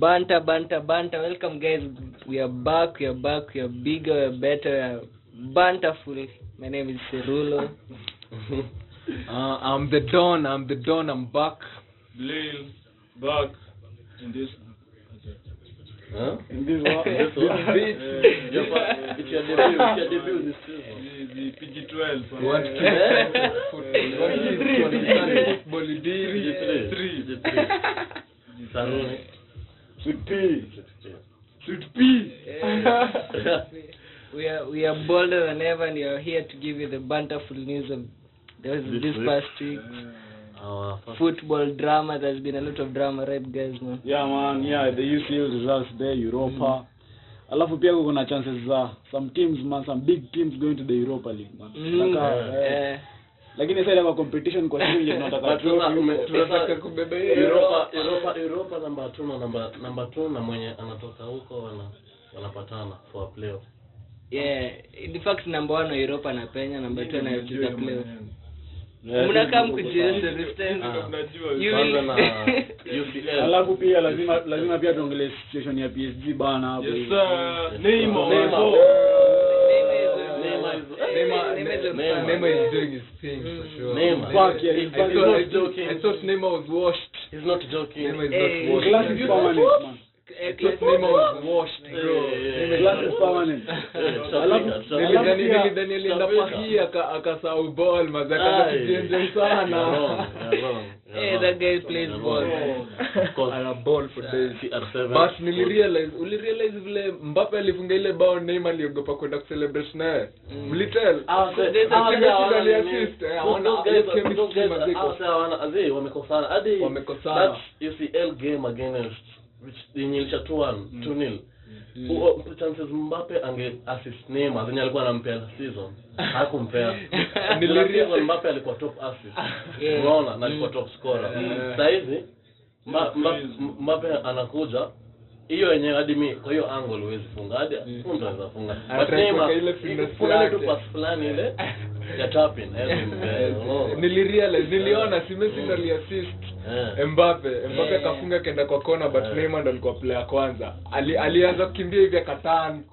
Banta, banta, banta. Welcome, guys. We are back. We are back. We are bigger. We are better. We are bantaful. My name is Cerulo. Uh, I'm the Don. I'm the Don. I'm back. Lil back in this. Huh? In this one, This one. Your fa- It's your debut. It's your debut this the, the PG12. You want to Eh? football? You want kids to understand football? You did. PG3. Three. PG3. Saruni. Sweet pea. Sweet P. we are we are bolder than ever, and we are here to give you the bantaful news of This this past week. Our Football drama. There's been a lot of drama, right, guys? Man. Yeah man, yeah, the UCL results there, Europa. Alafu pia kuna chances za some teams man, some big teams going to the Europa League man. Mm. Nataka, yeah. Eh, lakini sasa kwa competition kwa timu yenye tunataka. Tunataka kubeba Europa, Europa, Europa namba 2 na namba namba 2 na mwenye anatoka huko wana wanapatana for playoff. yeah. In fact, number one wa Europa anapenya, number na playoff. Mnakaa sisi tuko mkujiosha kwa- this time. Ah. Na. Alafu pia lazima lazima pia tuongelee situation ya PSG bana hapo. Neymar. Neymar. Oh. Neymar is- Neymar, Neymar is on Neymar. fire. Neymar is doing his thing for sure. Neymar. Fuck yeah, He- he's he's fucking not not joking. I thought Neymar was washed. He's not joking. Neymar is Hey, not washed. Class is man. permanent man. Eh, I thought Neymar was washed, bro. Eh, Class is permanent. Eh, Alafu- Shafika, Nili- Shafika. Dani- nili- Dani alienda Shafika. pahi aka- akasahau ball maza akaanza Aye. kujienjoy You're wrong, sana you're wrong, you're Hey, that guy plays ball. Ana ball for days CR7. but nilirealize ulirealize vile mbape alifunga ile bao neymar aliogopa kwenda kucelebrate naye? Mlitel wamekosana. Hadi Wamekosana. that UCL game against which yenye ilisha 2-1, 2-0. Huo- chances Mbappe ange assist Neymar zenye alikuwa anampea season. Hakumpea. Niliria- Mbappe alikuwa top assist. Unaona na alikuwa top scorer. Sasa hivi Mbappe anakuja hiyo yenye hadi mi kwa hiyo angle huwezi funga. Hadi mtu anaweza funga. But Neymar kuna ile tu pass fulani ile ya tapin nilirealize niliona si Messi ndo aliassist Mbappe. Mbappe akafunga kenda kwa kona but Neymar ndo alikuwa player kwanza. Ali, alianza kukimbia hivi akatan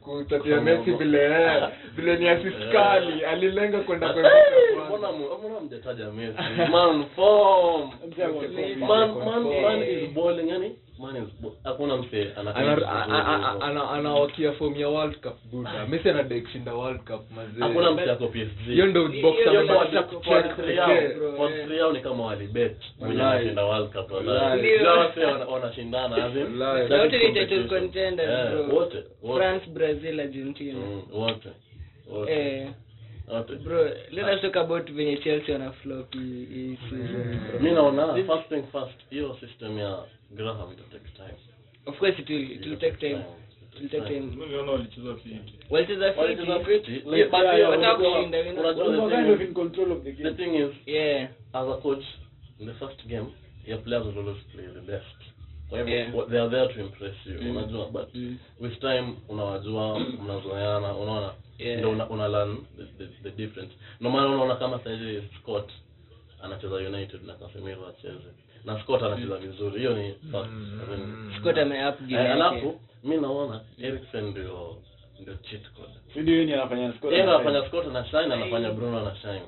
kutatia Messi vile eh, vile ni assist kali. Alilenga kwenda kwa Mbappe mbona mbona mjataja Messi? Man form. Man man man is bowling yani hakuna mse anawakia fomu ya world cup buda messi anadai kushinda world cup hakuna mazee mse ako PSG hiyo ndo yao- ni kama walibet mwenye anashinda world cup wanashindana Wote wote. France, Brazil, Argentina. Wote wote Bro, let us talk about venye Chelsea wana flop hii hii season, bro. mi naona first thing first hiyo system ya graham ita take time Of course it will, it will take time. It will take time. Mimi naona walicheza fiti. Walicheza Walicheza fiti. fiti, Yeah, but yeah, hiyo wataka unajua- kushinda, you know. unajua the thing kind of is- in control of the game. the thing is Yeah. as a coach in the first game your players will always play the best kwa hivyo Yeah. they are there to impress you. Mm. unajua but Mm. with time unawajua mnazoeana unaona. Yeah. ndio una, una learn the, the, the difference. Ndio maana unaona kama saizi Scott anacheza United na Casemiro acheze. Na Scott anacheza vizuri. Hiyo ni fact. I mean, Scott ame game eh, alafu mi naona Eriksen ndio ndio cheat code. Ndio yeye anafanya score. yeye anafanya. Scott anashine anafanya Bruno na shine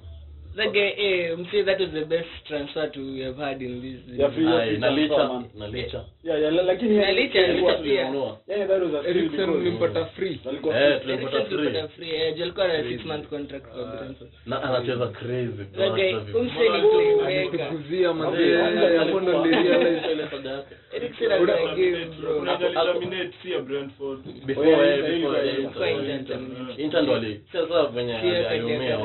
That guy, eh, msee, that was the best transfer to we have had in this. Yeah, free- yeah, Ai, na licha na licha. Yeah, yeah, lakini Na licha- alikuwa- tulinunua Yeah, that was a steal Eriksen ulimpata free. Eh free. tulimpata free tulipata free, eh, alikuwa na six month contract kwa Brentford. na anacheza crazy That guy, umsee ni playmaker. tukuzia mazee hapo ndo nilirealize ile yake. Eh, eh, sasa venye aliumia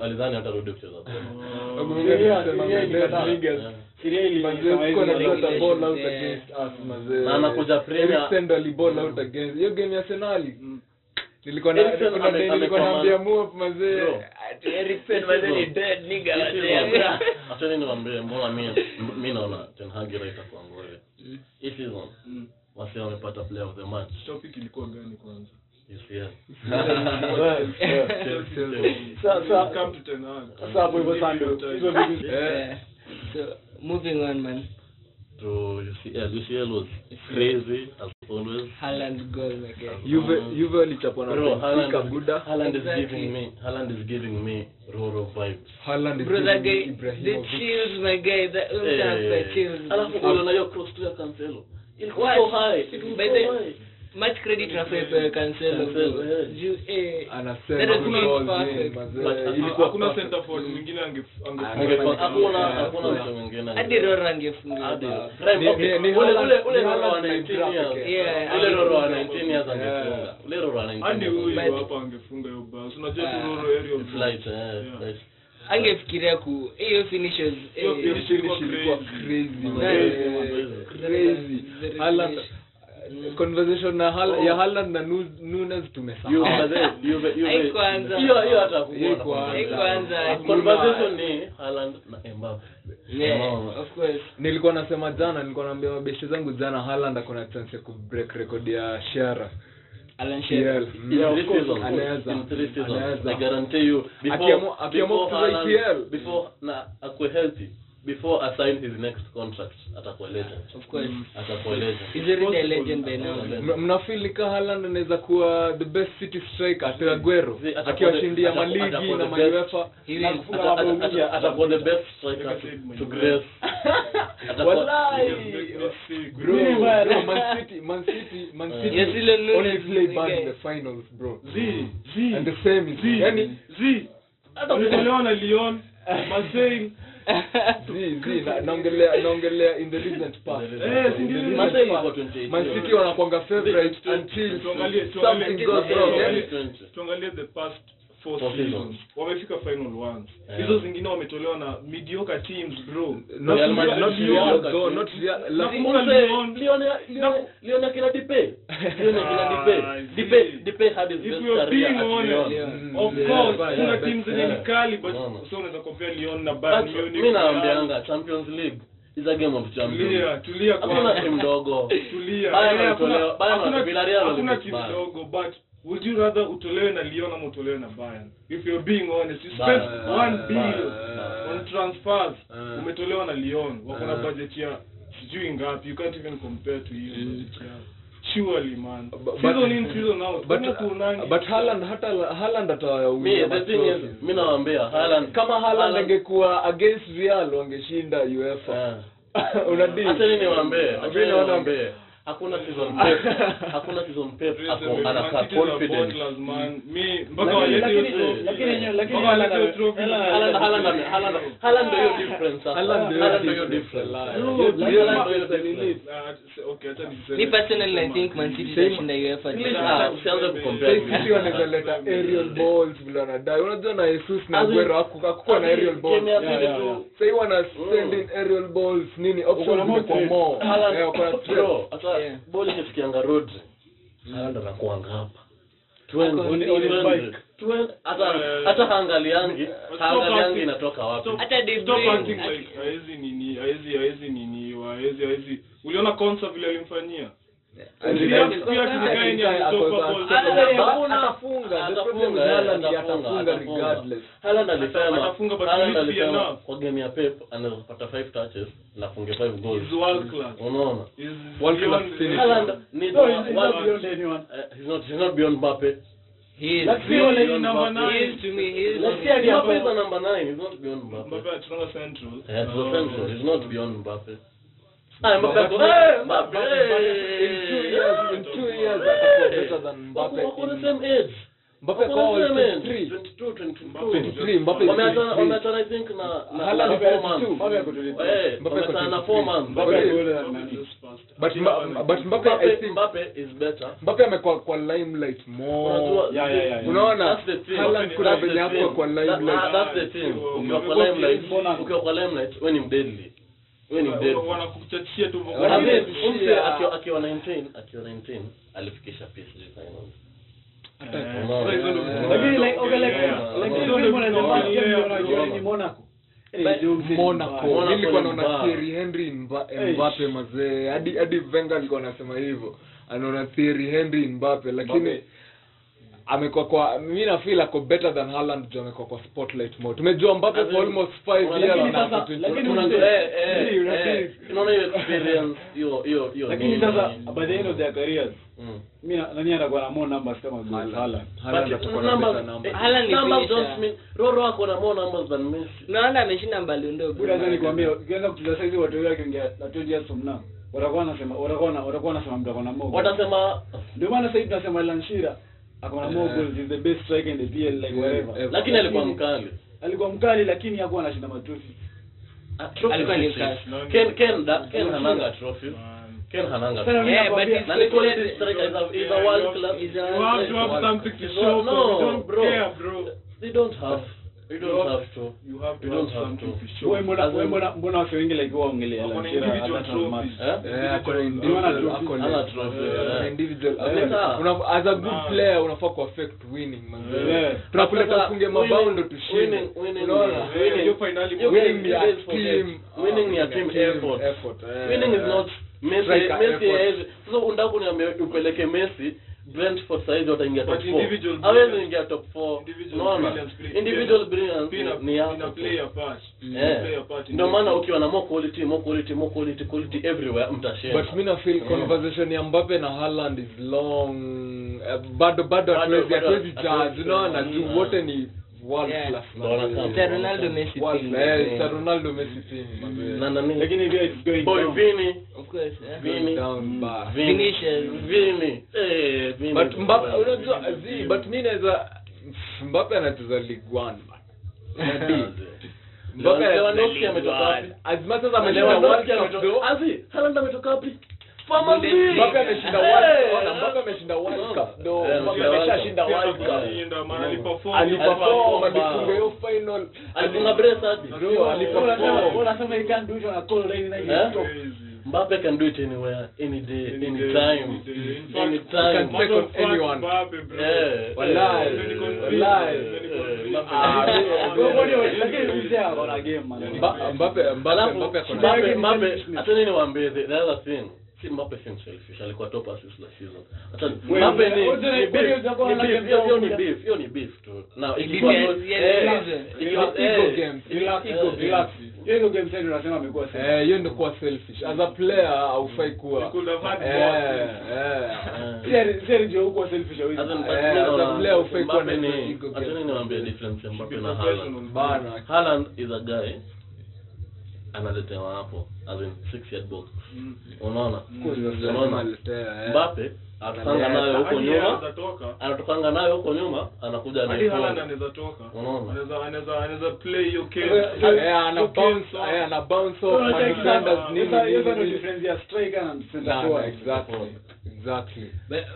walidhani hatarudi kucheza Na anakuja hiyo game ya nilikuwa na kuna day nilikuwa naambia Muop mazee Ati Eriksen, mazee, ni dead nigga, mazee. season, acheni niwaambie mbona mi mi naona Ten Hag raita kwa ngole hii season wasi wamepata player of the match Topic ilikuwa gani kwanza? Sasa hapo hivyo Eh. Moving on, man. To UCL. UCL was crazy as always. Haaland goal again. Juve Juve walichapwa na Benfica Haaland, Buda. Haaland is Exactly. giving me Haaland is giving me Roro vibes. Haaland is Brother giving guy, the chills, my guy. the ultra hey. chills. alafu uliona hiyo cross tu ya Cancelo. Ilikuwa so high. It was so high. Much credit tunafaa Cancelo. Juu, eh, hakuna center forward mwingine ange hakuna hakuna mtu mwingine. hadi Roro angefunga Hadi- bao. Prime, Ni- okay. ni- ni Ule- ule- ule ni wa 19 years. Yeah, Ule Roro wa 19 years angefunga. Ule Roro wa 19 hadi huyu hapa angefunga hiyo bao unajua tu Ah. Roro aerial It's eh, angefikiria ku hiyo finishes Hiyo eh, finish ilikuwa ilikuwa crazy. crazy, conversation na Haaland- ya Haaland na Nunes tumesahau. You- mazee, you- you- Haikuanza. hiyo hiyo hata Haikuanza. Haikuanza. conversation ni Haaland na Mbappe. Yeah, of course. nilikuwa nasema jana nilikuwa naambia mabeshe zangu jana Haaland akona chance ya kubreak record ya Shara Alan Shearer. Mm. Anaweza. I guarantee you, before- Akiamua- before kucheza Haaland- before na akue healthy before assign his next contract atakueleza Of course. atakueleza is there a legend by now. Mnafeel nika Haaland anaweza kuwa the best city striker to Aguero akiwashindia maligi na the ma best. UEFA He Na will. kufunga Ata- mabao mingi. atakuwa the best striker to- grace Wallahi. Bro. Man City, Man City, Man Uh, City Yes, ile only play bad in the finals, bro. Z, Z, And the same is, yani, Z. Wametolewa na Lyon, Marseille. Zi, zi, naongelea naongelea in the recent past. Eh, si ndio? In the Man recent City past. iko 28 Man years. City wanakwanga favorite until something goes wrong. tuangalie- Yani, Twenty. tuangalie the past four Four seasons. seasons. wamefika final once Yeah. hizo zingine wametolewa na mediocre teams bro. Not Real Madrid- not Real, though, not Real. la- Nakumbuka Mse, Lyon. Lyon ya- Lyon- Lyon Dipe. Ah, I Depay- see. Depay had his best career being honest, Mm, of course kuna teams zenye ni kali but so unaweza compare Lyon na Bayern Munich Mimi naambianga Champions League is a game of tulia tulia kwa. Hakuna timu ndogo. tulia. Bayern Villarreal hakuna timu ndogo but would you rather utolewe na Lyon ama utolewe na Bayern if you're being honest you spent 1 billion on transfers. umetolewa na Lyon wako na budget ya sijui ngapi. You can't even compare to hiyo budget yao surely man. But- season in season out but kuunangi. but Haaland hata Haaland Me, atawaumia the thing is, mi nawaambia Haaland kama Haaland angekuwa against Real wangeshinda UEFA. Eh. unadii Acha mimi niwaambie, acha Mimi mimi niwaambie. Hakuna season pep, hakuna season pep. Hapo anakaa confident. mimi mpaka walete lakini- lakini- Haaland- Haaland Haaland ndio hiyo difference. Haaland ndio hiyo ndio hiyo difference. Ah, okay, acha niseme- ni personal I think Man City itashinda UEFA. Ah, usianze kucompare sisi wanaweza leta aerial balls vile wanadai. Unajua na Jesus na Aguero haku- hakukuwa na aerial balls. sasa wana send in aerial balls nini? Na options more hata Yeah. hapa. 20, On- on his 20, bike. 20, hata hata haangaliangi haangaliangi inatoka wapi? Haezi nini hawezi hawezi nini hawezi hawezi uliona konsa vile alimfanyia Kwa game ya Pep anaweza kupata 5 touches na funge 5 goals. He's world class Unaona? He's not beyond anyone. he's not he's not beyond Mbappe. He is. Let's see Really, what he- number Mbappe. Is to me. He is. Let's see hadi Mbappe is hapo- a number 9, he's not beyond Mbappe. Central Yeah, he's not beyond Mbappe. Ah, Mbappe eh, Mbappe, in two years in two years atakuwa better than Mbappe wako the same age. Mbappe kwa the 23 22, 22. Mbappe Wameachana 23 wameachana I think na na Haaland four months. Mbappe kwa 23. Eh, Mbappe ako 23. months. Mbappe- Mbappe But- Mbappe but Mbappe I think Mbappe is better. Mbappe amekuwa kwa limelight more Yeah, yeah, yeah, unaona. Haaland kuna venye hakuwa kwa ah, limelight that's the thing. Ukiwa kwa limelight, ukiwa kwa limelight, wewe ni mdeadly. Wewe ni deadly. wanakuchachia tu Wana- As in, Wanakuchachia. umse akiwa- akiwa 19 akiwa 19 alifikisha PSG. Lakini like okay like like ni Monaco. Eh, But Jones ni Monaco nilikuwa naona. Thierry Henry Mbappe mazee hadi hadi Wenger alikuwa anasema hivyo anaona Thierry Henry Mbappe lakini Mbappe. Amekuwa kwa mi na feel ako better than Haaland juu amekuwa kwa spotlight mode tumejua Mbappe for almost 5 years na ako 20. lakini hiyo experience hiyo hiyo hiyo sasa by the end of their careers Mm. nani atakuwa na more numbers kama Haaland. Haaland Haaland atakuwa na better number. Haaland numbers don't mean- Roro ako na more numbers than Messi. naona ameshinda mbaliondo Buda sasa nikwambia ukianza kucheza saizi watu wengi wakiongea na 20 years from now watakuwa wanasema watakuwa na watakuwa wanasema mtu akona more watasema ndio maana sasa tunasema akona more Yeah. goals is the best striker in the PL like Yeah, whatever ever. lakini alikuwa mkali. alikuwa mkali lakini hakuwa anashinda matrofi Ah, Alikuwa ni Ken Ken da- Ken hananga trophy. Ken hananga Yeah, but na ni quality striker is a, is a world club Is a- You have to have something to show no, bro. they don't have You don't have- have to. You have to You don't have to. to wewe mbona wewe mbona mbona watu wengi like wao ongelea Wako Alan na Shearer individual hata Thomas eh? Ako na individual- ako na- trophy, individual- sawa. una- as a good player unafaa kuaffect winning manze. Tunakuleta ufunge mabao ndo tushinde. winning- winning- Unaona? Hiyo finali Winning ni you a guys forget. team. Winning ni team team. effort. effort, winning is not Messi Messi sasa unataka kuniambia upeleke Messi Brentford saizi wataingia top But 4 individual hawezi ingia top 4 unaona individual brilliance ni yako in ndio maana ukiwa na more quality more quality more quality quality everywhere mtashinda but mimi na feel conversation ya Mbappe na Haaland is long. Eh, bado bado hatuwezi hatuwezi judge. unaona Mm. juu wote ni Ronaldo Messi thing. it's a Ronaldo Messi thing manze. na nani lakini pia it's going boy down. Vini. Of course. Vini. Down bad. Vinicius. Vini. Eh Vini. But Mbappe unajua zi but mi naweza Mbappe anacheza League 1 Mbappe Lewandowski ametoka wapi? as much as ameshinda Lewandowski World Cup ametoka though Azi Haaland ametoka wapi Farmers Bundesliga. Mbappe ameshinda Eh. World Cup Mbappe ameshinda World Cup Eh, Mbappe ameshashinda World Cup maana aliperform. aliperform alifunga hiyo final alifunga brace hadi Bro, aliperform unasema you can't do it on a cold rainy night Eh? Mbappe can do it anywhere any day Any any time any you can time take on anyone. Eh, Wallahi, eh, wallahi. eh, Ah. Mbappe Mbappe Mbappe Mbappe- Mbappe- Mbappe- hata nini niwaambie, the the other thing si Mbappe si selfish alikuwa top assist last season hata Mbappe ni ni beef game hiyo ni beef hiyo ni beef tu na eh, eh, relax. Hiyo game sasa unasema amekuwa selfish. Eh, hiyo ndio kuwa selfish as a player haufai kuwa You could have Eh, Seri eh. Ndio huko selfish hawezi. As Eh, a player haufai kuwa na ego hata games. nini niwaambie difference ya Mbappe na. Haaland Haaland is a guy analetewa hapo as in six yard box Mm. unaona? Lazima unaona? aletea, Analeta. nayo huko nyuma. anatokanga nayo huko nyuma anakuja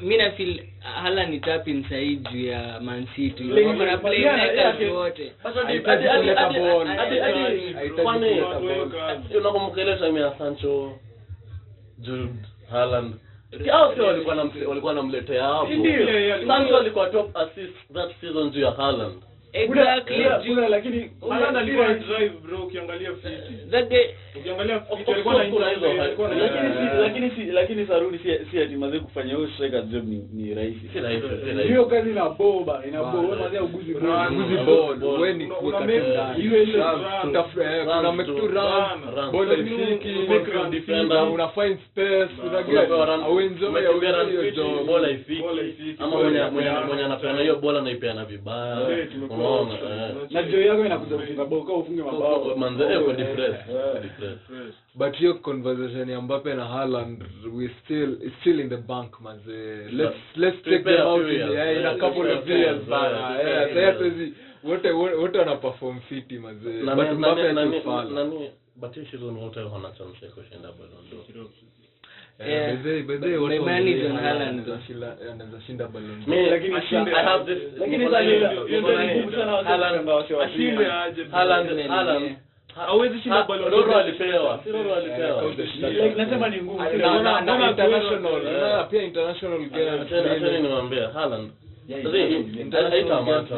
mi nafil hala ni tapin sahii juu ya Man City. Na playmakers wote. Hata di- Hahitaji hadi- kuleta hadi- ball. hadi- hadi- Hahitaji kwani- kuleta ball. Kazi. unakumbuka ile time ya Sancho juu Haaland hao sio walikuwa namle- walikuwa namletea hapo. Sancho alikuwa top assist that season juu ya Haaland Exactly. Lakini Haaland drive, bro, ukiangalia fiti. That guy Ukiangalia fiti, alikuwa na kuna hizo interplay, alikuwa na- lakini si lakini saruni si si ati mazee kufanya hiyo striker job ni ni rahisi si rahisi hiyo kazi ina boba ina Bana. boba mazee uguzi Run, Uguzi Mm. ball, Ball. ni kuweka una tu make- ndani. ile- ile Runs, run. kutafuta, eh, kuna make to- run, runs. ball Runs. haifiki, Make una a defender, defender. una find space, una get- Unapewa run- au enjoy- umetembea au run enjoy fiti, your job. ball haifiki. Ball haifiki, ama mwenye anapeana hiyo bola naipeana vibaya unaona eh. na jio yako inakuja kufunga bao kama ufunge mabao. manze yako kwa depress depress Fresh. but your conversation ya Mbappe na Haaland we still it's still in the bank manze. Let's let's take them out in, the in a couple of years bana. eh sasa wote wote wana perform fiti manze. But Mbappe nani- nani- but season wote wana chance ya kushinda Ballon d'Or. Anaweza shinda- Hawezi shinda nasema ni international, Haaland, haitamata.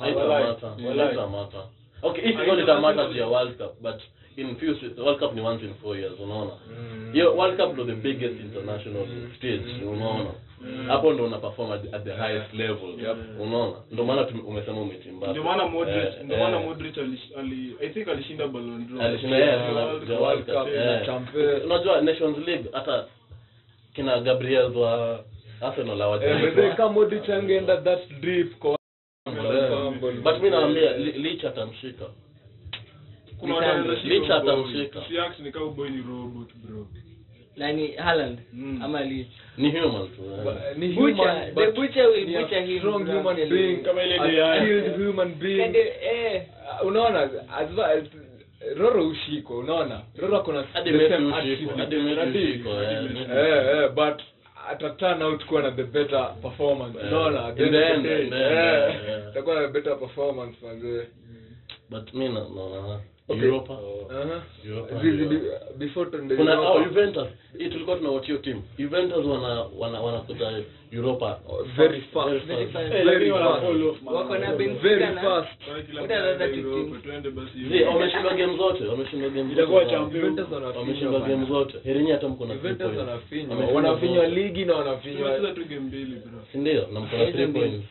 Haitamata. Okay if matter international- juu ya world cup but in few se- world cup ni once in four years unaona? Hiyo world cup ndo the biggest international stage unaona? Hapo ndo una perform at, at the highest level. Unaona? Ndo maana umesema umetimba. Ndio maana Modric Eh, ndio maana eh. Modric ali I think alishinda Ballon d'Or. Alishinda Yeah, World Cup. Champions. unajua nations league hata kina gabriel wa arsenal Eh, hawajaitwa. kama Modric angeenda that deep kwa Eh, but mi naambia li- lich atamshika. Kuna Licha atamshika. Usiact ni kama ni robot bro. Nani Haaland? Mm. ama Leeds ni human tu. But Butcher, human, the butcher will ni butcher him, strong human being. Kama ile AI. skilled human being. Eh, unaona as roro ushiko unaona. Roro kuna hadi Messi ushiko hadi Messi ushiko eh, eh eh but ata turn out kuwa na the better performance. Unaona the end the better performance manze. But mi na- naona Okay. europa. Uh-huh. Europa before tuende kuna Europa, oh, juventus. Hii tulikuwa tunawatio team. Juventus wana wana wanakuja europa. Very fast. Very fast. Eh, very fast. Wako na Benfica very fast tuende basi. Wameshinda game zote wameshinda game zote. Itakuwa champion. Juventus wanafinywa wameshinda game zote. Herenye hata mko na Juventus points. wanafinywa. Wameshinda wanafinywa zote. ligi na wanafinywa tumecheza tu game mbili bro. Ndio? Na mko na three points.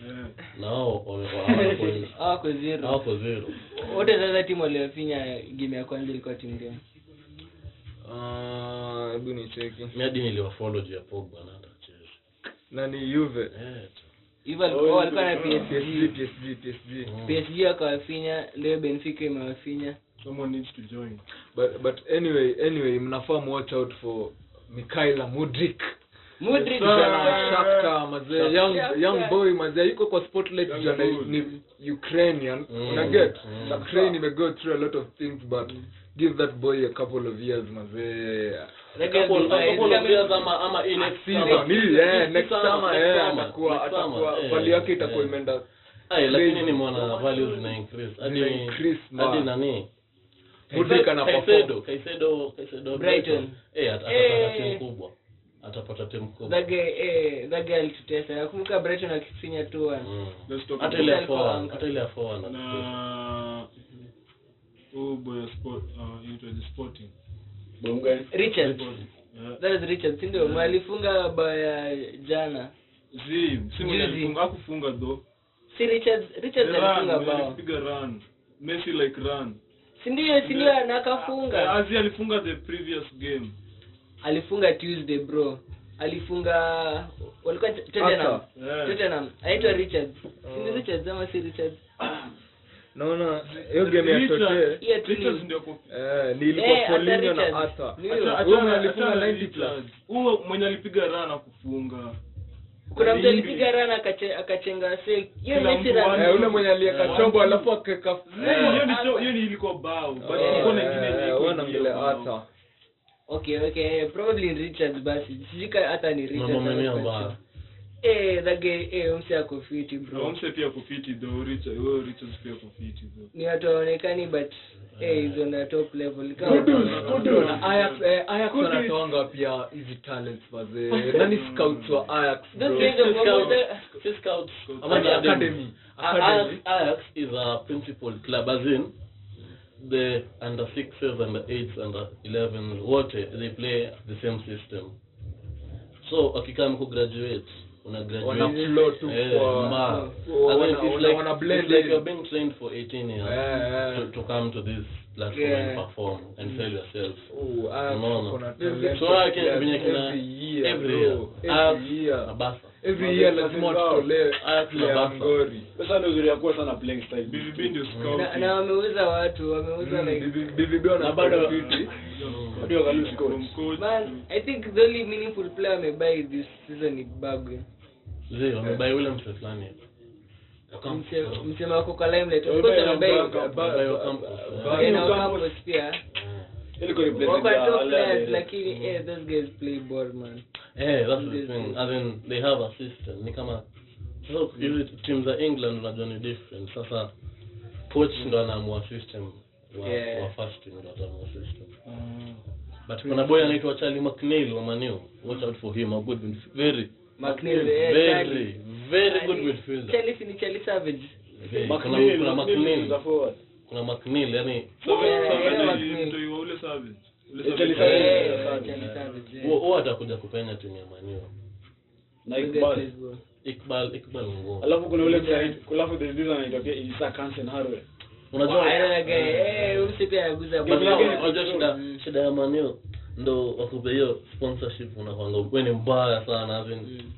Na wao wame- hawana points hawako zero. Wote sasa timu waliofinya game ya kwanza ilikuwa timu gani? Ah, hebu nicheki. Mi hadi niliwafollow juu ya pogba na hata cheza. Nani Juve? Eh walikuwa walikuwa na PSG. PSG PSG PSG. PSG wakawafinya leo Benfica imewafinya. Someone needs to join. But but anyway anyway mnafaa watch out for mikaila Mudrik Modric Shakhtar mazee young young boy mazee yuko kwa spotlight jana ni Ukrainian. Mm. una get? Mm. Ukraine may go through a lot of things but give that boy a couple of years mazee next summer. eh Next next summer, summer next summer, atakuwa atakuwa value yake itakuwa eh. imeenda lakini ni mwana values zina increase. Hadi hadi nani? Mudrik ana Kaisedo Kaisedo Kaisedo Brighton. Eh. atapata timu kubwa atapata timu That guy, eh, that guy alitutesa nakumbuka Brighton akifinya tu. Mm. Hata ile ya Alikuwa hata ile ya four na na oh boy sport uh into the sporting Bonga. Richards yeah. that is Richards si ndio alifunga bao ya jana Zim, si mwenye Juzi. alifunga hakufunga though. si Richards The alifunga bao alipiga run. Messi like run. si ndio si ndio na Eh, akafunga Azi alifunga the previous game. Alifunga Tuesday bro. Alifunga walikuwa Tottenham. Yeah. Tottenham. Aitwa Richards si ni Richards ama si Richards naona hiyo game ya Tote. Ndio ko- eh ni ilikuwa Eh, na. Arthur. Huyo. mwenye alifunga 90 plus. Huyo mwenye alipiga run kufunga kuna mtu alipiga rana akache- akachenga hiyo ni run. Eh ule mwenye aliweka chombo alafu akaweka Eh, hiyo ni hiyo ni ilikuwa bao. But kuna nyingine ya bao. Arthur okay okay probably Richards basi sijika hata ni Richards eh eh ako fiti Na pia though. Richard, pia though. ni watu waonekani but eh is on top level kama Ajax eh, Ajax wanatoanga pia hizi talents wazee nani scouts wa Ajax scouts-. Ama academy. Academy. Ajax is a principal club as in the under sixes under eights under elevens wote they play the same system so wakikam kugraduate una graduate Wana flow tu eh, kwa- mbaya. kwa- As in, wana- it's wana- like- wana it's blend like in. you're being trained for 18 years Eh, eh. to, to come to this platform Yeah. and perform and sell yourself Oh, Ajax Unaona? wako na talent so wake players venye kina every year every bro. year Ajax every year na Barca every year lazima ndio uzuri ya kuwa sana playing style. Ndio na wameuza watu wameuza like BB wana bado- Ndio kalusi coach. Man i think the only meaningful player amebuy this season ni Bagwe. Zee, wamebai ule mse fulani msema wako kwa limelight. Of course Wamebai na pia Ili ku represent wako ya top wale- players lakini eh those guys play ball man Eh, that's the thing. As in, they have a system. Ni kama so hizi team za England unajua ni different. Sasa coach ndo anaamua system wa, Yeah. wa first team ndo ataamua system. But kuna boy anaitwa Charlie McNeil wa Man Watch out for him. A good very McNeil, very Charlie. very good midfielder. Chelsea ni Chelsea Savage Kuna McNeil, kuna McNeil yani Yeah, Savage yeah, ni yeah. mtoi wa ule Savage. Ule Italy Savage. Savage. Eh, Savage. Charlie Savage, eh. huo huo atakuja kupenya timu ya manio na Good Iqbal. plays, bro. Ikbal Ikbal ngumu alafu kuna ule msanii alafu there's this anaitwa pia Isa Kansen Harwe unajua Oh, I know that guy. Eh, huyu si pia anaguza But ball. now, unajua shida shida ya manio ndo wakupe hiyo sponsorship unakwanga we ni mbaya sana Mm.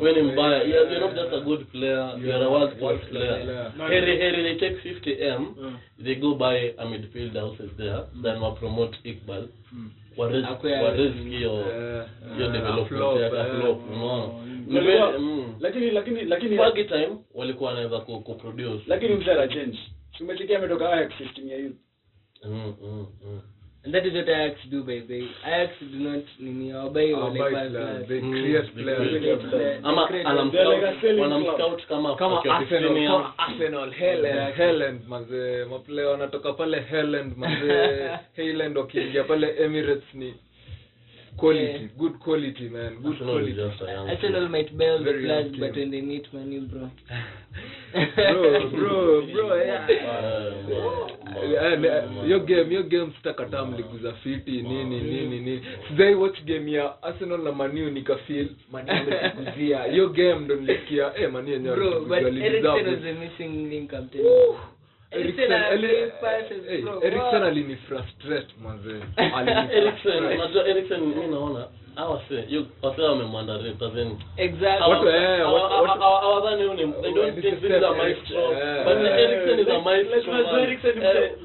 We ni mbaya. You're, you're not just a good player you're a world class player. player. heri heri they take 50 m Mm. they go buy a midfielder who is there then wa promote Iqbal. Mm. wa risk wa risk hiyo Eh, hiyo eh, development ya flop unaona mm. lakini lakini lakini kwa time walikuwa wanaweza ku, ku produce. Lakini msara change tumesikia ametoka Ajax 15 ya youth? Mm, mm, mm. And that is what Ajax do, by the way. Ajax do not nini wabai Ah, wale players. players. They create players. They create- ama they create- They're like a selling club. anamscout kama kama Arsenal, kama Arsenal, Haaland, Haaland, manze maplayer wanatoka pale Haaland, manze Haaland wakiingia pale Emirates ni quality, Yeah. good quality man, good Arsenal quality. Arsenal might bail the but when they meet Manu, bro. bro, bro, bro, yeah. your Eh, eh, hiyo game hiyo game sitakataa mliguza fiti nini nini nini sijai watch game ya arsenal na maniu nikafeel maniu amekuguzia hiyo game ndo nilikia eh maniu yenyewe Bro, but Eriksen was it. missing link, I'm Wow. alinifrustrate unajua mi naona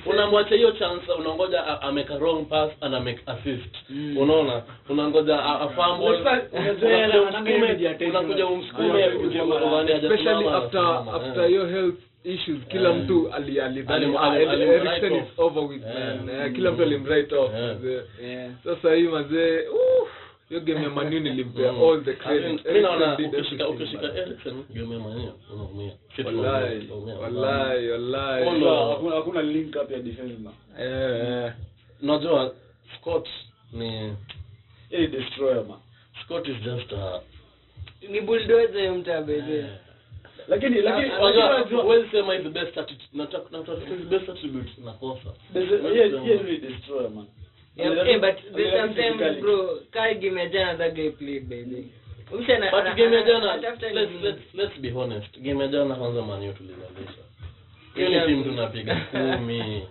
unamwacha hiyo chance unangoja ameka wrong pass ana make assist. Unaona? Unangoja a- a fumble. Let's- unakuja let's- umsukume let's- unakuja umsukume let's- udhani hajasimama, especially after after eh. your health issues kila Eh. mtu ali alidhani ah, Er- write is over with yeah. man yeah. kila mtu alimwrite off yeah. Yeah. sasa hii mazee uh, hiyo game ya manu nilimpea Mm. all the credit mimi naona ukishika ukishika man. game ya Manu unaumia wallahi wallahi wallahi Oh, hakuna hakuna link up ya defense na Eh, eh. unajua Scott ni yeye destroyer man Scott is just a Ni bulldozer mta bebe. Lakini lakini unajua huwezi sema the best attitude na his best attribute nakosa yeye yeye ni destroyer man. Yeah, eh, but there's Analyze sometimes bro, kai game jana that guy play baby. Umsha na but game ya jana let's let's let's be honest. Game ya jana kwanza Man tulizalisha. Ile ni timu tunapiga kumi.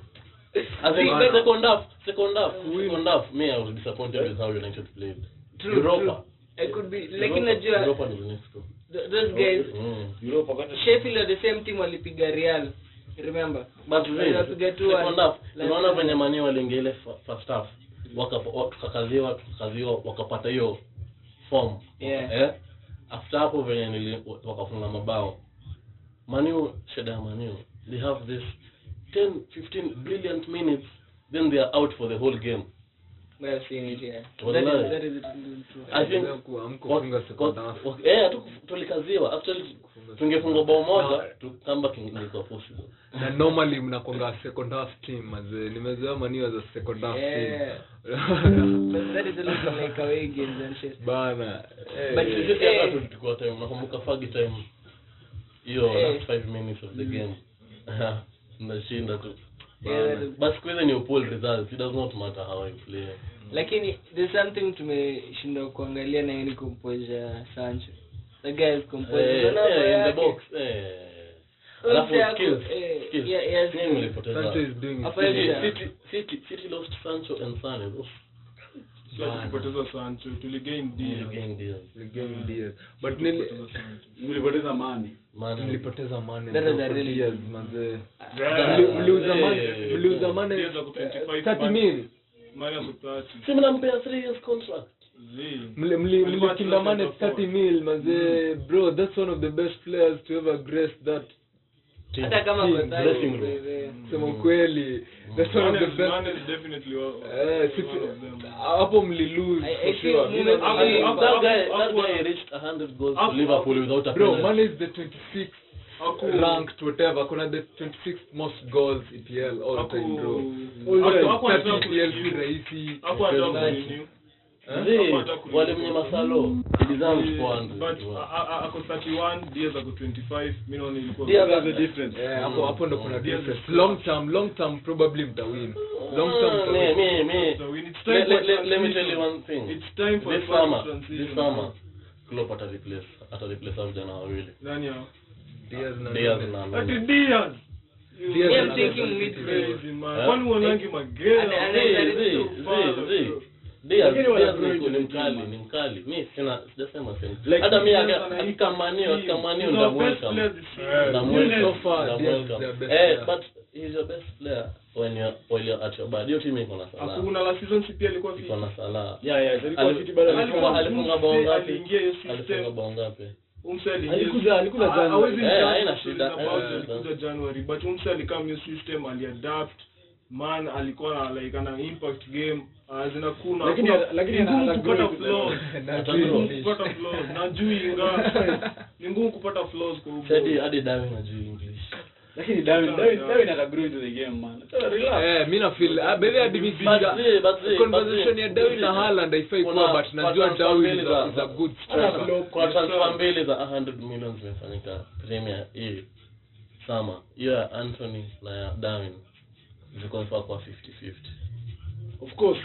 As in second half second half second half me I was disappointed with how United played. True, Europa. True. It could be like najua Europa ni the next go th- those guys mm. Sheffield are the same team walipiga Real. Remember? but really, Walipiga tu second one. half Last unaona venye mani waliingia ile fa- first half wakakaziwa wa- tukakaziwa tukakaziwa wakapata hiyo form Yeah. eh after hapo venye nili wakafunga mabao maniu shida ya maniu they have this 10 15 brilliant minutes then they are out for the whole game tulikaziwa. Actually tungefunga bao moja tu. Comeback ingekuwa possible na normally mnakwanga second half team mazee nimezoea manu as a second half Yeah. team. But that is a little like away games and shit. bana. Eh, But eh, Eh. tulikuwa time nakumbuka fagi time. Hiyo Eh. last five minutes of the game. Mnashinda tu. But siku hizi ni upol results. It does not matter how you play lakini there's something tumeshindwa kuangalia na ni composure Sancho. The guy is composed. Eh, eh, in the box eh. Alafu skills skills. yeah, yes. Nini mlipoteza Sancho is doing City City City lost Sancho and tulipoteza Sancho, tuligain Diaz. but Tulipoteza mane. Mazee mliuza Eh, mane mliuza mane Diaz ako 25 30 mil Minus of 30. Si mnampea 3 years contract Zii. Mli- mli- Walikuwa mlikinda mane wanacheza 30 mil mazee bro that's one of the best players to ever grace that hata kama dressing room. sema ukweli that's one of the best Mane is definitely Eh, sisi- one of them. hapo mlilose I- for sure. Mane- You know, Hapo- Mane- hapo- that guy that guy reached 100 goals Hapo- Liverpool without a bro penalty. Is the 26th Haku- ranked whatever kuna the 26th most goals EPL all haku- time bro haku- After haku 30 anataka EPL si rahisi Haku anataka Nice. kurenew. Zee, Hapata kuliko. walimnyima salo he deserves 400 but a- a- a- ako 31 Diaz ako 25 mi naona ilikuwa Diaz That's the difference. Eh, hapo hapo ndo kuna difference long term long term probably mtawin long term me, me, me. It's time let, let, let me tell you one thing. It's time for this summer, this summer, Klopp ata replace, ata replace vijana wawili. Nani hao? Diaz na Nunes. na Ati I'm thinking. Eh? Kwani uonangi magera? Ni into ni the mkali, ni mkali. Mi sina sijasema Hata mi Diaz aka- ana katika impact manio, team. katika manio He's nda our best welcome. player this Eh, season. Nda Nunes welcome. so far, Nda Diaz is welcome. their best player. but he's your best player when you're when you're at your bad. Hiyo timu iko na Salah. Hakuna la season si pia alikuwa fit. Iko na Salah. Yeah, yeah, ilikuwa Ali- bado alikuwa- alifunga bao ngapi? aliingia hiyo system. Alifunga bao ngapi? Umse aliingia- Alikuja- alikuja Ah, January. Eh, haina shida. Eh, alikuja January, but Umse alikam new system aliadapt man alikuwa na like ana impact game ah, zinakuna. Lakini- lakini ana- kupata flaws. Na kupata flaws. Juu inga ni ngumu kupata flaws kwa Hadi hadi English. Lakini Darwin- Darwin- Darwin ata grow into the game, man. So, relax. Eh, mi na feel ah, by hadi mi But singa- zee, but zee, conversation ya Darwin na Haaland haifai kuwa but najua Darwin mbili is za- a- is good striker. kuna transfer mbili za 100 million zimefanyika Premier hii sama hiyo ya Anthony na ya Darwin ziko sawa kwa 50-50 Of course.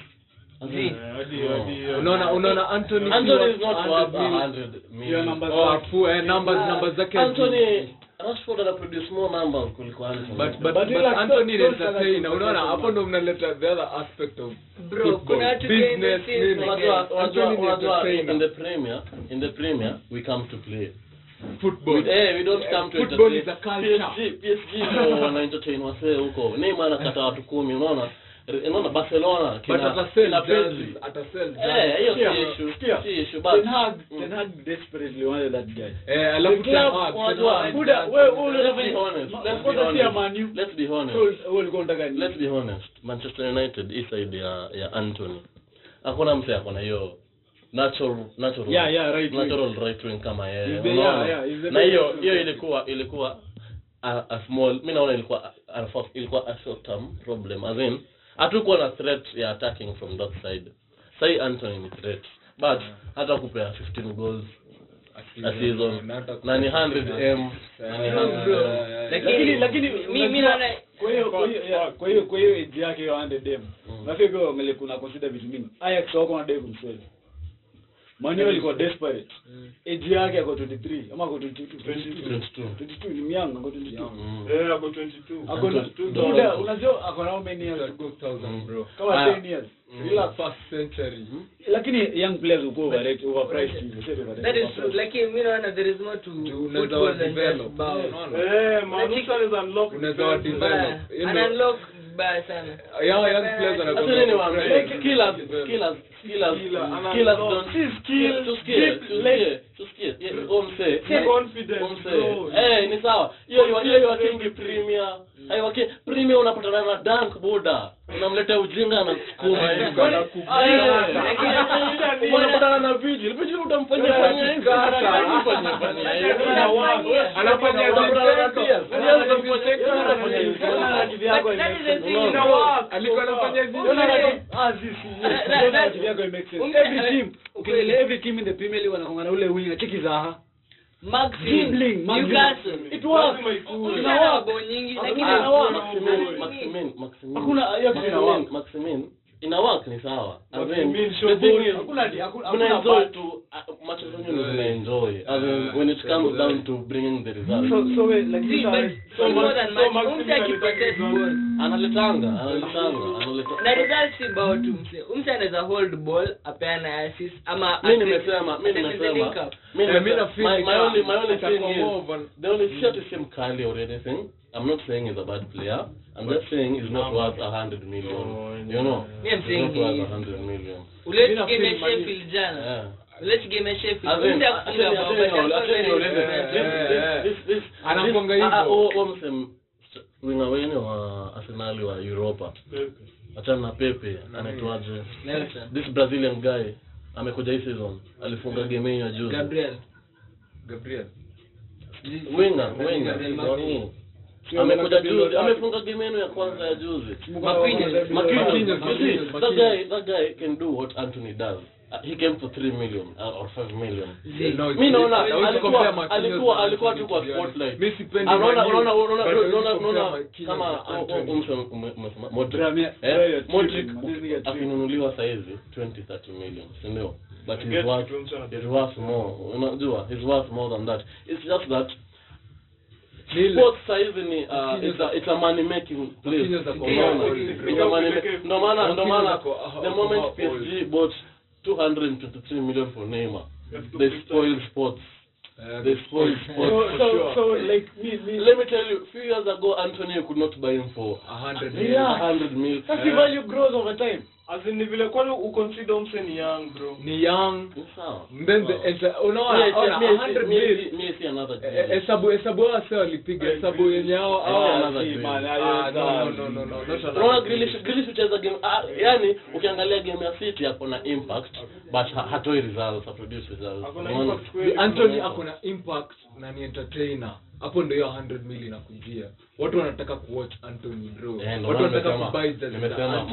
Zee. Eh, hadi hadi unaona unaona Anthony Anthony is not worth 100 million. 100 Your million numbers Oh, are- fu- eh, numbers numbers zake Anthony Rashford ana produce more numbers kuliko Anthony but but, But but Anthony is don't entertain unaona hapo ndo mnaleta the other aspect of Bro, kuna watu the business in the premier in the premier we come to play. Football. We, eh, we don't come to football is a culture. PSG, PSG ndio wana entertain wase huko. Neymar anakata watu kumi, unaona? Unaona Barcelona kina Pedri. Eh, hiyo si issue. Si issue but Ten Hag, Ten Hag desperately wanted that guy. eh alafu The Ten Hag, unajua, Buda, wewe- let's be honest. Let's be kwanza si ya honest. Let's be honest. Wewe ulikuwa unataka nini? Let's be honest. Manchester United hii side ya ya Anthony. Hakuna mtu akona hiyo natural natural Yeah, yeah, right wing. right wing kama yeye. Yeah, yeah, Na hiyo hiyo ilikuwa ilikuwa a, a small mimi naona ilikuwa a, a, ilikuwa a short term problem as in hatukuwa na threat ya attacking from that side. Sai Anthony ni threat. But hata kupea 15 goals a season na ni 100m na ni 100m. Lakini- lakini naona kwa hiyo kwa hiyo kwa hiyo age yake hiyo 100 dem Mm. nafikiri ngele kuna consider vitu mingi Ajax wako na dai Manu iko desperate. Age yake ako 23 ama ako 22 22. 22 ni myanga ako 22 Mm. eh ako 22 ako 22. Ule unajua ako na how many years? Kama Ah, 10 years. Mm. first century. Lakini young players uko overrated overpriced. That is true. Lakini mi naona there is more to unaweza football than just eh unlock Unaweza develop. Baya. Ile- Ana unlock baya sana. Yeah, young players wana- Hata nini waambie, Like, killers, killers, killers, Killer, ana- killers no, don't- si skill, tusikie, deep tusikie, bro. Eh, ni sawa hiyo hiyo hiyo premier haiwaki premier unapatana na dank buda unamletea ujinga na sukuma Eh, unapatana na vigil vigil utamfanyia fanyia hivi. Anafanya hivi, Umse- Every team, in the Premier League wanakuanga na ule winga cheki Zaha. Maxim, Dribbling, Newcastle. It works. Ina nyingi, Hakuna lakini. Maximin, Maximin. Hakuna. Maximin, Maximin. Ina work ni sawa. As in, Maximin, the show thing ball. is, Hakuna ati- hakuna- mna hakuna enjoy bad. to uh, matches zenyu mna enjoy. As in, when it comes down to bringing the result. So- so we- like See, but so more than much, umse akipossess ball. analetanga analetanga analetanga na result si bao tu mse umse anaweza hold ball apeana assist ama mi nimesema mi nimesema. link up. mi Eh, mi nimesema. nafeel my, only my only thing is the only shot is him Kali or anything I'm not saying he's a bad player. I'm just saying he's not worth a hundred million. You know Me, I'm he's saying not worth a hundred million. Ule Mina game Sheffield jana yeah. Ule game Sheffield. Bao but hivyo. winga wenyu wa arsenali wa europa. Achana na pepe anaitwaje? Nelson. this brazilian guy amekuja hii season alifunga game juzi. Gabriel. Gabriel. winga winga amekuja juzi amefunga game yenu ya kwanza ya juzi. Marquinhos. That guy that guy can do what Anthony does. Uh, he came for 3 million uh, or 5 million. No, mi naona alikuwa alikuwa alikuwa tu kwa spotlight. Mimi sipendi unaona unaona unaona unaona kama Anthony. umesema Modric eh? akinunuliwa saizi 20 30 million si ndio? But he's worth he's worth more. Unajua he's worth more than that. It's just that Sports saizi ni uh, it's a, it's a money making place. Ndio ako unaona old, it's bro. a money ma- ndo maana ndio maana the moment. PSG bought 223 million for Neymar they spoil sports. Eh, they spoil sports So, so, sure. so like me, me. let me tell you few years ago Antonio could not buy him for a hundred a million. That's the value grows over time. As in, ni vile kwani uconsider umse ni young bro ni young Mbembe sawa then the enta- unaona a hundred mie- mil mie- mie si another Eh, deal. hesabu hesabu hao wase walipiga hesabu yenye hao Ah, wasi- another man. Ah, no, no, no, no, unaona. Grealish Grealish hucheza game ah, yani ukiangalia game ya City ako na impact but hatoi results ha produce results Ako na impact kweli. Anthony ako na impact na ni entertainer hapo ndio hiyo 100 mil inakujia watu wanataka kuwatch Anthony bro Eh, watu wanataka kubuy the match nimesema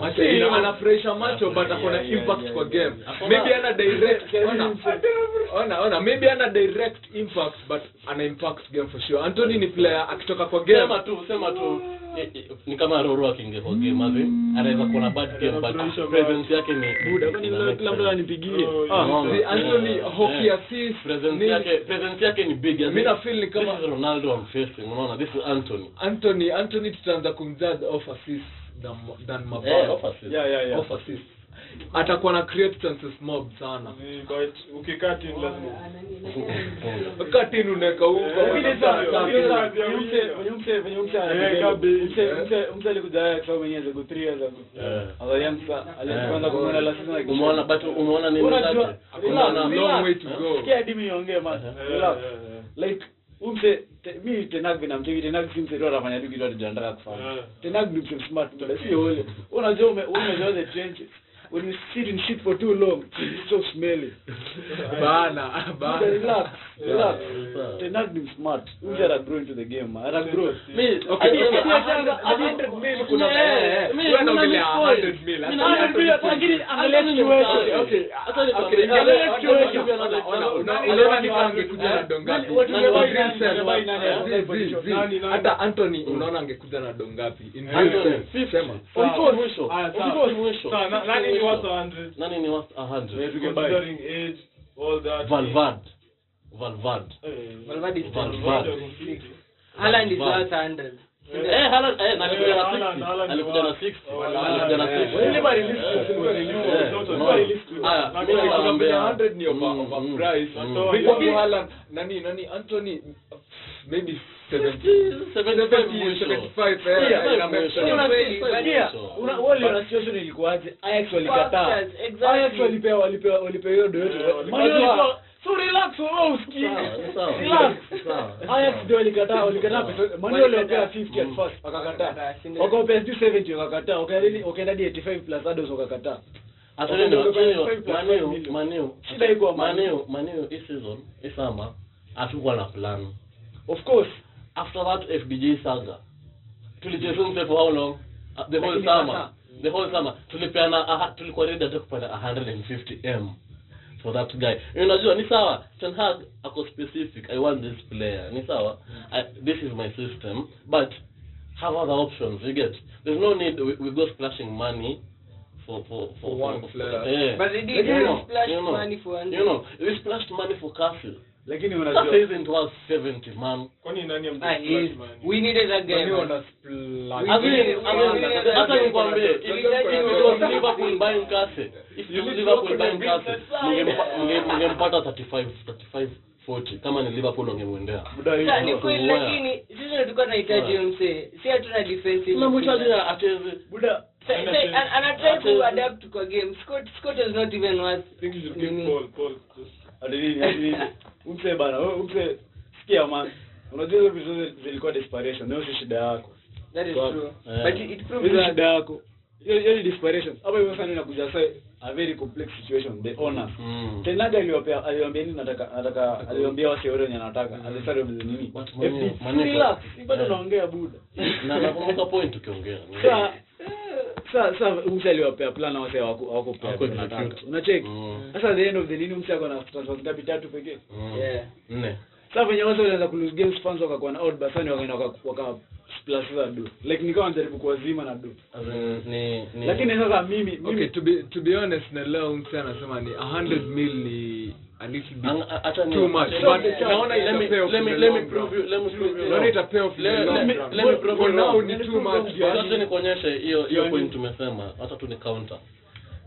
Macho yanafurahia macho anafurahisha macho but ako na Yeah, yeah, impact kwa game. Maybe ana direct ona. Ona ona. Maybe ana direct impact but ana impact game for sure. Anthony ni player akitoka kwa sema tu sema tu. Eh, eh, ni kama Roro akiingia kwa game azi anaweza kuwa na bad game but presence yake ni Buda, kwani kila mtu Ah, Anthony hockey assist presence yake presence yake ni big mimi na feel ni kama Ronaldo I'm facing unaona? This is Anthony. Anthony Anthony tutaanza kumjudge off assist than than eh Yeah, off Yeah, yeah, yeah. off atakuwa na create chances mob sana. Unaweka season like- umse te, mi tenag vinamcheki tenag si mse tu anafanya tu kitu atujandaka kufanya Yeah. tenag ni mse smart but sio ule unajua ume the trenches when you sit in shit for too long it's so smelly bana bana. Relax relax. Yeah. tenag ni smart. Umse ata grow into the game man? Ata grow. Me Okay, a hadi- hundred mil kuna- mimi hundred hata mil, mimi- lakini angalia situation. Okay, okay, angalia situation. unaona ni kama angekuja na dongapi? Hata Anthony unaona angekuja na dongapi? In real sense, 50. sema. Of course, mwisho. Aya, Of sawa. course, worth 100? nani ni worth 100 Considering age, all that. Valverde Valverde Eh, Valverde is Valverde. Haaland is worth 100 eh Haaland eh alikuja na Eh, 60 alikuja na 60 alikuja na Eh, 60 eh, Anybody listen Eh, to anybody eh, listen to eh, anybody unaona? listen to Haya, Lakini mimi Kuna 100 ni over- mm, mm, Mm. Before Lakini- Haaland, nani nani Anthony maybe 70 75 70 75 Yeah, eh, ina make mwisho. sense. Una- kweli, but yeah, una- wale wana situation ilikuwaje? Ajax walikataa Ajax walipewa walipewa walipewa hiyo ndio walikuwa so relax wewe usikie relax. Ajax ndio walikataa walikataa pesa Man 50 at Mm. first wakakataa. Sijui 70 wakakataa. Wakaenda wakaenda 85 plus others wakakataa. Iko Manu. Manu- Manu hii season hii summer hatukuwa na plan of course after that FBG saga tulijifunza for how long Uh, the whole summer. the whole summer. Tulipeana uh, tulikuwa ready hata kupata 150 m. For that guy. Unajua ni sawa. Ten Hag ako specific. I want this player. Ni sawa? I, this is my system. But have other options. You get. There's no need we, we go splashing money for for for, For one player. yeah. But they did you know, splash you know, money for Andrew. you know we splashed money for Castle lakini unajua isn't worth 70 man. Kwani nani ambaye he is. splash money? we needed a guy wana splash. I mean, We- I mean, we- we- hata nikwambie, we- if we- it was Liverpool buying Castle, if it Liverpool buying Castle, mungempa- 35, 35, 40 kama ni Liverpool wangemwendea. ni kweli lakini sisi tulikuwa tunahitaji msee. Si hatuna defensive Tunamhitaji acheze. muda. Ana sa- change. an- ana try to adapt kwa game Scott Scott is not even worth I nini. Nini, nini. umse bana wewe umse sikia man unajua hizo vitu zote zilikuwa desperation na si shida yako. That is true. But it, proves that shida yako. Hiyo hiyo ni desperation. Hapo hivyo sana inakuja sasa a very complex situation the owner. Mm. tenaga aliwapea aliwaambia nini nataka nataka aliwaambia wasi wale wenye anataka alisari nini. What money- relax bado naongea buda Na nakumbuka point ukiongea. Sasa sasa mse aliwapea plan wase hawako hawako pea Hawako tunataka. execute. Unacheki? Mm. Sasa the end of the nini mse ako na transfer ngapi tatu pekee? Mm. Yeah. Nne. Sasa venye wase walianza kulose games fans wakakuwa na out basani wakaenda waka waka splash za do. Like nikawa najaribu kuwazima na do. Ni ni Lakini sasa mimi mimi okay to be to be honest na leo mse anasema ni 100 mil ni a little bit Ang- too much. But naona ita pay off let me let me prove you let me prove you naona ita pay off Let- me- let me prove you now ni too much Wacha nikuonyeshe hiyo hiyo point tumesema hata tu ni counter.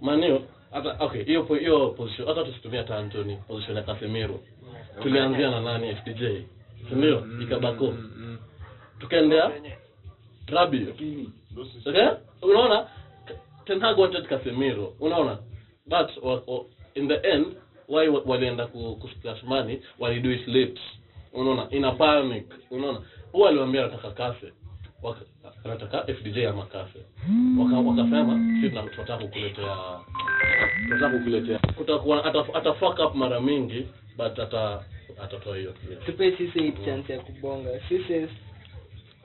Manio hata okay hiyo hiyo position hata tusitumia hata Anthony position ya Casemiro. Tulianzia na nani? FDJ si ndio? Ikabako tukaendea Rabiot okay? Unaona? Ten Hag wanted Casemiro. Unaona? But wa, wa, in the end why walienda ku, ku splash money? Walido it late. Unaona? Ina panic. Unaona? Huwa aliwaambia nataka kase anataka FDJ ama kase Waka- wakasema sisi tuna- tunataka kukuletea tunataka kukuletea. Kutakuwa ata, fuck up mara mingi but ata atatoa hiyo tupe sisi chance ya kubonga. Sisi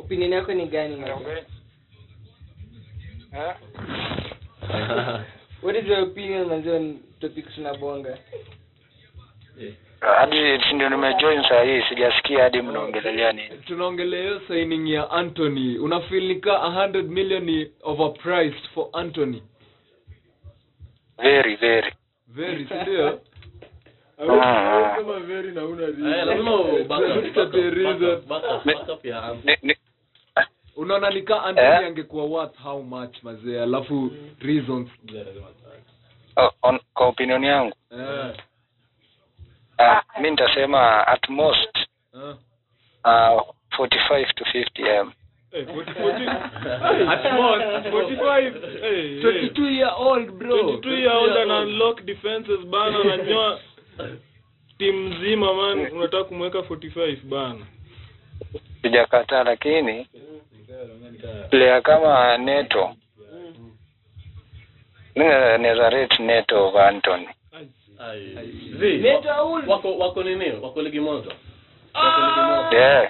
opinion yako ni gani? What is your opinion on topic tunabonga hadi ndio nimejoin saa hii sijasikia hadi mnaongelelea nini. Tunaongelea hiyo signing ya Anthony. Unafeel ni 100 million ni overpriced for Anthony? Very very. Very si ndio? Ah. Kama very na una Eh, lazima unaona nika Anthony Eh? angekuwa worth how much mazee alafu reasons oh, on, kwa opinion yangu eh uh, mi nitasema at most eh. uh, 45 to 50 m Eh, 40, 40. at most 45. Hey, hey. 22 year old bro 22 year old and unlock defenses bana ananyoa timu mzima man unataka kumweka 45 bana sijakataa lakini player kama neto. Mi naweza rate neto over antony Neto wako wako nini? Wako ligi moja? Yeah.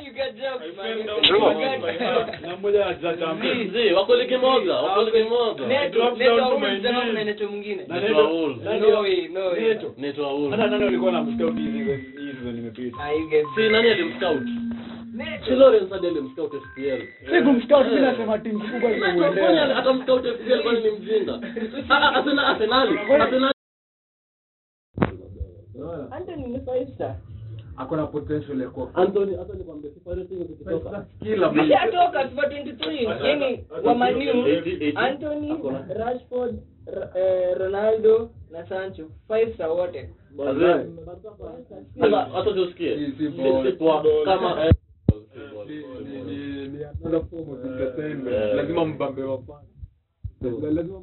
Wako ligi wako ligi Neto, Neto mwingine. Neto Neto-. Neto. Na hizi nimepita. Si nani alimscout Neto. si Lawrence hadi alimscout FPL Si kumscout mimi nasema timu kubwa Kwani ikamwendea. FPL kwani ni mjinga Ah, ah, Arsenal Arsenal Arsenal Anthony ni five star. ako na potential ya kuwa Anthony hata nikwambia sifa rating ukitoka kila Ashatoka for 23. Yaani wa Man U, 80, 80. Anthony, Rashford, eh, Ronaldo na Sancho. Five star wote. Hata tusikie kama eh, ni- fomu entertainment. Lazima mbambe wa fan. lazima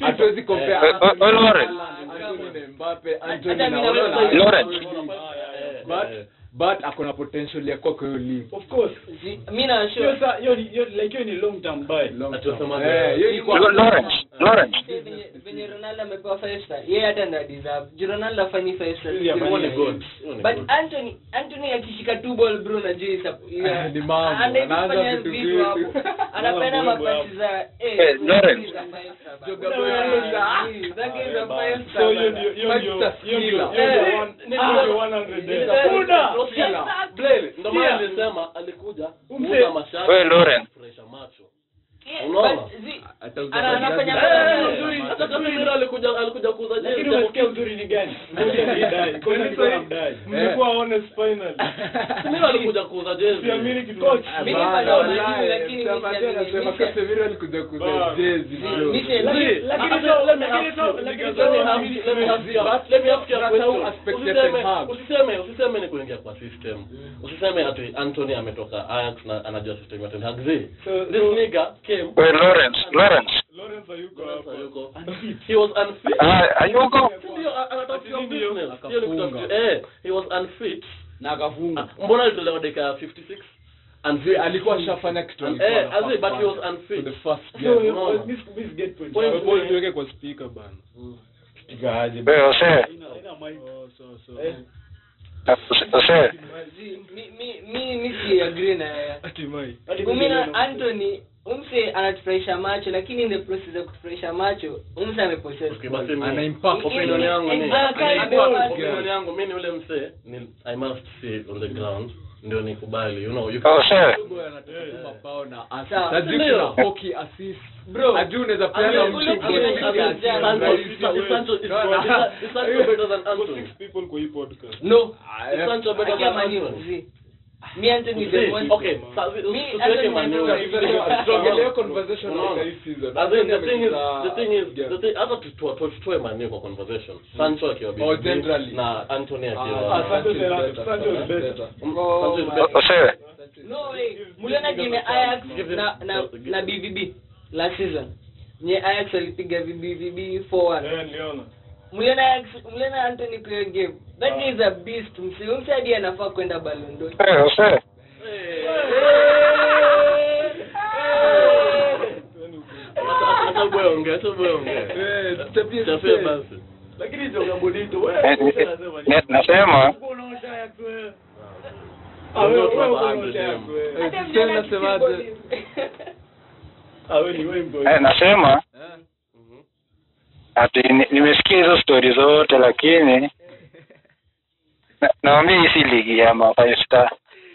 hatuwezi Eh, eh, eh. Eh, But- eh. ako na potential ya kuwa kwa hiyo league. Of course. mimi na sure sasa hiyo ni hiyo like hiyo ni long term buy. Wasemaje? Eh, hiyo ilikuwa- Lawrence Lawrence venye Ronaldo amepewa five star yeye hata ndo deserve juu Ronaldo afanyi five star ni But good. Huo. Anthony Anthony akishika two ball bro na juu Ah, ni mambo. Anaanza vitu hapo anapenda mapasi za eh Eh, Lawrence. Joga Ah, that game za five hiyo ndio hiyo ndio Five star hiyo ndio hiyo ndio hiyo ndio 100 days. Ndio maana Sikia. nilisema alikuja kuuza mashati Lawrence. macho alikuja alikuja kuuza Lakini jezi. umesikia uzuri ni gani? Kuuza kuuza Usiseme- ni kuingia kwa system. Usiseme ati antony ametoka anajua system ya Ten Hag. This nigga came Wait, Lawrence Lawrence Lawrence Lawrence hapa hayuko. he was unfit Ah, ayuko ndio a- anatafutia Ati ndio? business Hiyo ni eh he was unfit Na akafunga. Ah, mbona alitolewa dakika ya 56 Zi, unfit alikuwa ashafanya kitu Eh, alikuwa Eh, anafaa but he was unfit. For the first So, game. you- miss this this get point. Point- tuweke kwa speaker bana Ikaje? Eh, Haina- haina mic. oh so so Eh. Ose, mi mi mi mi si agree na yeye mimi na Anthony umse anatufurahisha macho lakini in the process ya kutufurahisha macho umse amepossess Okay, basi mi- Ana impact. opinion yangu ni opinion yangu ule msee ni i must see on the ground ndio nikubali you know you can Ose, Boy anataka mabao na assist. Sawa. Hajui Ndio. kuna hockey assist. Bro. Hajui unaweza peana Ule- mtu ule goal kijana kick kijana assist. kijana. Sancho is- Sancho is No, is- no. is Sancho better than Anthony six people kwa hii podcast. no Sancho better than Anthony see. Mi Anthony the See, most okay sa- Mi, tusiweke Anthony Manu Manu katika- Tuongelee- tuongelee conversation Unaona? like hii season. As the thing is, the thing is, the thing, hata tutoe- tu- tutoe Manu kwa conversation. Sancho akiwa BBB generally. na Anthony akiwa Sancho is is better. Sancho is Sancho is better. better. Sancho is my- better. Ose, no way muliona game ya Ajax na na na BVB last season nye Ajax alipiga BVB 4-1 Eh, niliona. muliona Ajax muliona Anthony kwa game that guy is a beast msi msi hadi anafaa kwenda Ballon d'Or eh, ongea, ongea. Eh, basi. lakini jonga bonito eh, nasema. Eh, eh, nasema Mhm. ati nimesikia hizo stori zote lakini naambia hii si ligi ya ma five star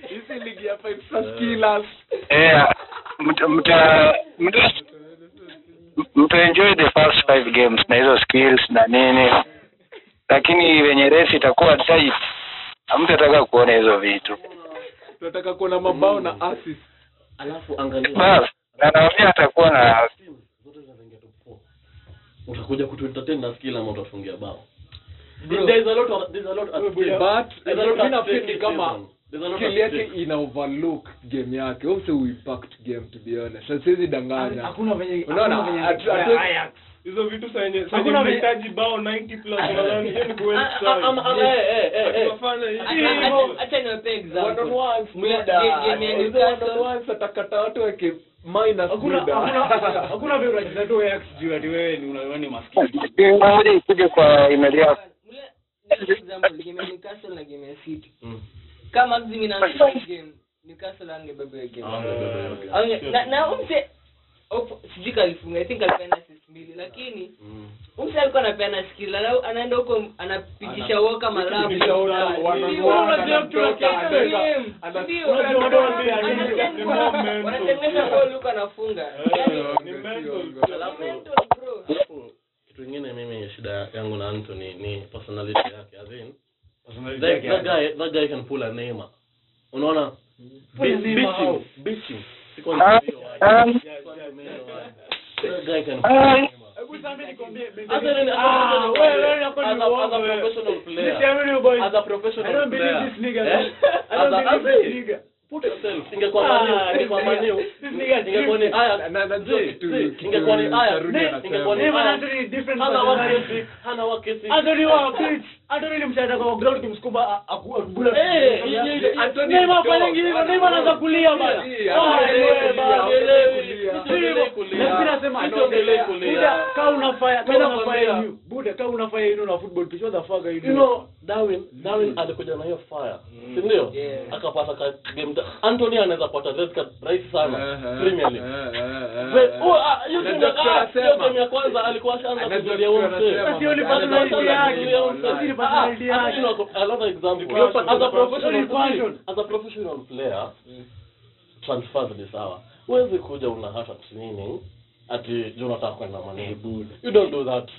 Hii ligi ya five star killers. eh, mta mta the first five games na hizo skills na nini lakini venye resi itakuwa tight hamtataka kuona hizo vitu tunataka kuona mabao na assist Alafu angalia. bas na naambia atakuwa na. Utakuja kutuentertain na skill ama utafungia bao. There is a lot of there's a lot at stake. but There's a lot mi at stake ni kama. There's a lot skill at yake stake. ina overlook game yake also we game to be honest asiwezi danganya hakuna venye Unaona, hakuna venye atu- ya Ajax. hizo vitu saa yenye- Hakuna venye- mnahitaji bao 90 plus unadhani hiyo ni kuwin Ah, ah, ah, ah, eh, eh, eh, eh. Tunafanya hivi. Acha- acha- acha niwape example ones Mle- muda game- game ya Hizo one on Newcastle- ones atakata watu wake minus hakuna muda. hakuna hakuna vile unacheza Ajax juu ati wewe ni unaona ni maskini moja ikuje kwa email yako example game ya Newcastle na game ya City Mm. kama mzimi na game Newcastle angebeba hiyo game Ah, okay, okay, okay. Ange- na na umse sijui kalifunga i think alipeana assist mbili lakini Mm. umse alikuwa anapeana skill ana- anaenda huko anapigisha woka malabu wanatengeneza- goal huko anafunga Yaani, Ni mental, bro. Kitu ingine mimi shida yangu na Anthony ni personality yake as in that, that guy that guy can pull a Neymar. Unaona? Bitching him Siko na. That guy can pull. Neymar. As a professional player, as a- as a professional player, Put yourself, ingekuwa Ah, ingekuwa this Man nigga- U, this nigga ingekuwa ni. Ajax, Na- see, kitu ingekuwa ni anasema. ingekuwa ni Ajax. Anthony is different Hana wa kesi hana wa bitch. Anthony ni msaidizi kwa ground kimsukuma aku- akubula. Eh, ye- ye- Anthony Neymar fanya hivyo, Neymar anaanza kulia bana. Kama unafanya kama unafanya nakwambia. Buda, kama unafanya hiyo na football pitch, what the fuck are you You know, Darwin, Darwin alikuja na hiyo fire. Si ndio? Akapata ka game. Anthony anaweza pata red card rahisi sana. Eh, Premier eh, League. eh, eh, eh, eh. oh, ah, hiyo game ya- kitu ah, kwanza alikuwa ashaanza hiyo wanakuja yake. Ah, yake. another example. As a professional as a professional player, transfer ni sawa. Huwezi kuja una hata training ati juu unataka kwenda Man U. You don't do that.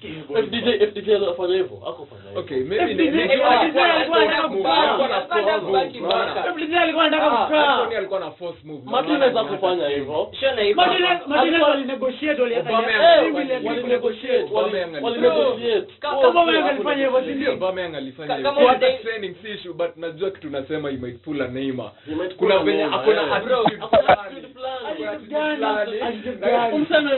FDJ FDJ anafanya hivyo, hakufanya hivyo. Okay, maybe ni- FDJ alikuwa anataka alikuwa kubaki. alikuwa na Alikuwa force anabaki move, baka. unaona? FDJ alikuwa anataka kukaa. Alikuwa na force move. Martinez Unaona? hivyo. Martinez. Martinez walinegotiate waliweka Aubameyang ya- alifanya milioni hivyo. mbili Walinegotiate, Aubameyang wali- alifanya walinegotiate. Kama sio, alifanya hivyo, si Ndio, Aubameyang alifanya hivyo. kama Hata training issue, but najua kitu nasema he a Neymar. Kuna a venye attitude fulani. attitude fulani. Umseme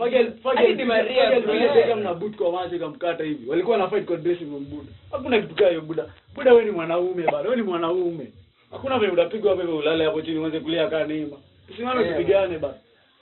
boycott Exactly. training mbaya. But- Buda, fuck yeah, Hadi ndio Di mzee Maria. boot. Fagel Hadi Fagel Di Maria, Fagel bro. vile Beckham na boot kwa macho hivi. Walikuwa na fight kwa dressing room Buda. Hakuna kitu kaa hiyo Buda. Buda wewe ni mwanaume bado. Wewe ni mwanaume. Hakuna vile utapigwa hapo hivyo ulale hapo chini uanze kulia kaa neema Tusimame tupigane bado.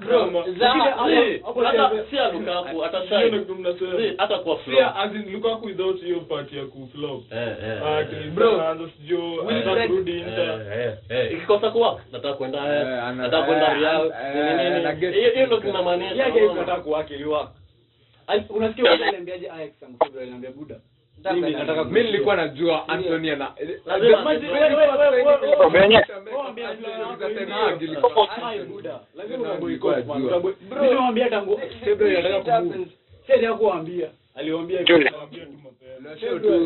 mwingine unaona seme hii Anaweza sema akifika 25 aseme, nataka kwenda Real Madrid. Short Na tumetoa so, tumetoa so. Bro, Si, za si, hata Lukaku, without hiyo part ya ikikosa kuwa? Nataka kwenda eh, Eh, nataka kwenda eh, Real. nini, nini. ana guess hiyo hiyo ndio kitu. kinamaanisha Unasikia aliambiaje aliambia Buda. Mimi nataka mi nilikuwa najua antonia najua.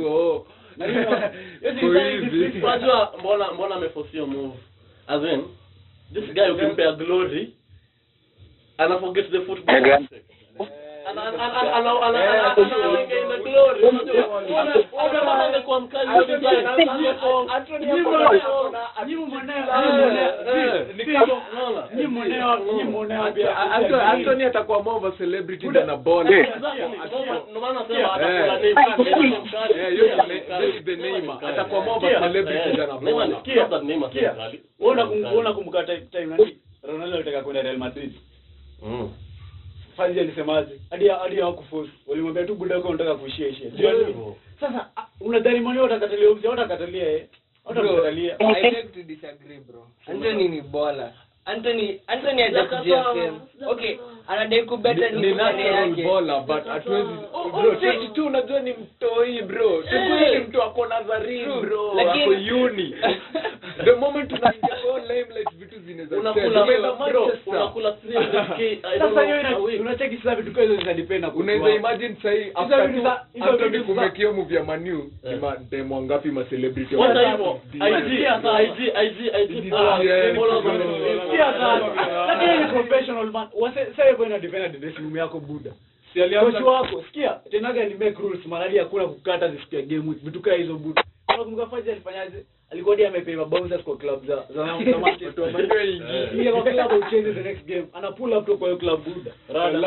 Oh. Na this week- unajua mbona mbona amefosio move as in this guy ukimpea glory ana forget the football Anthony atakuwa more of a celebrity than a. Eh. Eh. Eh. Atakuwa more of celebrity eh, than time nani? Ronaldo alitaka kwenda Real Madrid. Mm. Fadhi alisemaje? Hadi hadi hawakufuzu Walimwambia tu buda wako unataka kuishia ishia. Hivyo. Sasa unadhani mwana watakatalia umzi, watakatalia eh. Watakatalia. I beg to disagree bro. Anthony ni bola. Anthony Anthony hajakujia fame. Okay, anadai kubeta Ni- ni ni kupane natural yake. baller, but hatuwezi Oh, bro oh, 22 unajua ni mtoi bro 22 ni mtu ako Nazarene bro ako uni the moment unaingia kwa limelight vitu zinaweza Unakula- change. Umeenda bro, Manchester. unakula 300k, I don't Sasa hiyo know, ina a week. unacheki sasa vitu hizo zinadepend na unaweza imagine kumekio ya Manu ni mademo wangapi ma celebrity Wacha wa- hivyo, Di- IG, sasa IG, IG, IG, yeah, followers yeah, on- yeah. Sikia sana. Lakini ni professional man. Wase sasa hivyo ina depend na dressing room yako buda. Si wako, sikia, tenaga ni make rules hakuna kukata zisikia game week. Vitu kaa hizo buda. Unakumbuka Faji alifanyaje? Alikuwa ndiye amepewa bouncers kwa club za za Manchester. Eh. Kwa club ucheze the next game. Ana pull up to kwa hiyo club buda. Rada.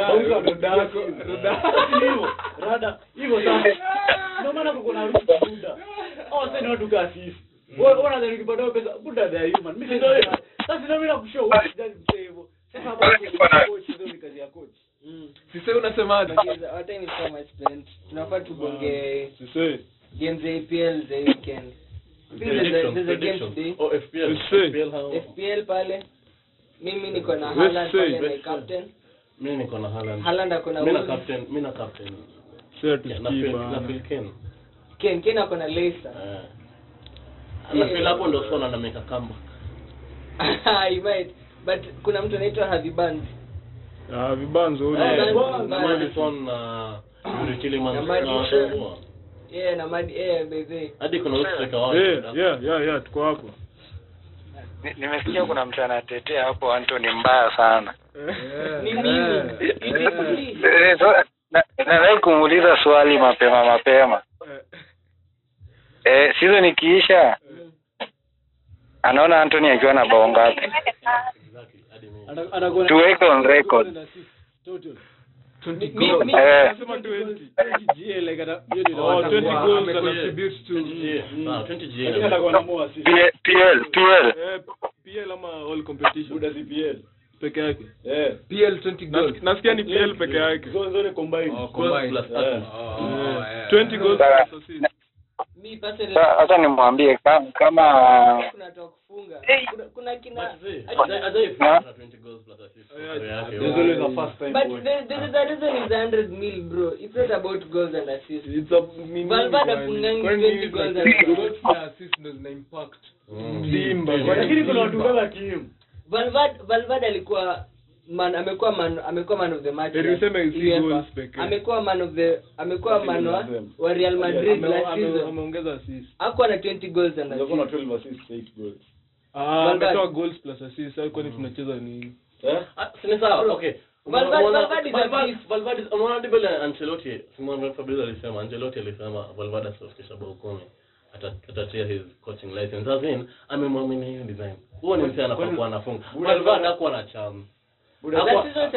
Dance. rada. Hivyo. Rada. Hivyo sasa. Ndio maana kuko na rules buda. Oh, sasa ni watu kama sisi. Wewe unadhani ukipata pesa buda they are human. Mimi ndio sasa ndio mimi nakushow wewe sijali msee hivyo. Sasa hapo coach ndio ni kazi ya coach. Sisi unasemaje hata ni kama spent. Tunafaa tubonge sisi games za APL za weekend. Oh, FPL. Pale. Mimi niko na Haaland pale na captain. Mimi niko na Haaland. Haaland ako na Mimi na captain, mimi na captain. Sasa Yeah, na Phil- na bana. Phil Kane. Ken Ken ako na Leicester. Hapo ndo sona na make comeback. He might. But kuna mtu anaitwa Harvey Barnes. Na Madison na Yuri Na. Yeah, na Madi eh bebe. Hadi kuna huyu wao. Eh, yeah, yeah, yeah, tuko hapo. Nimesikia kuna mtu anatetea hapo Anthony mbaya sana. Ni mimi. Eh, na- nadai kumuuliza swali mapema mapema. Eh, season ikiisha anaona Anthony akiwa na bao ngapi? Tuweke on record Total. 20 Mi- goals. mi- Nasema 20. 20 GA like ata- hiyo ndio atakuwa- 20 goals Ame- and contribute to 20 G. Sawa, 20 G. Lakini atakuwa na more assist. P- PL PL PL ama all competition Buda CPL. peke yake. Eh. PL 20 goals Nas- Nasikia ni PL peke yake. Eh. 20 goals Personally hata nimwambie kama kama kuna kufunga. Kuna kuna kina But see, Ajay- Ajay Huh? na 20 goals plus assist. Yeah, Peke yake. There's always a first time But boy. there, there is a reason is 100 mil bro. It's not about goals and assists. It's a Valverde afungangi 20 goals and- goals na assist ndo zina impact. Simba. Lakini kuna watu kama Kim. Valverde Valverde alikuwa man amekuwa man amekuwa man of the match. Amekuwa man of the amekuwa man wa, wa Real Madrid last season. Ameongeza assist. Hakuwa na 20 goals and Anakuwa na 12 assists, 8 goals. Ah, ametoa goals plus assists. Sasa kwani tunacheza nini? Eh? Ah, sawa? Okay. Unaona- Ancelotti? Alisema Ancelotti alisema Valverde asifikisha bao kumi. Atatia his coaching license. As in amemwamini hiyo design. Huo ni msee anapokuwa anafunga. Valverde hakuwa na chance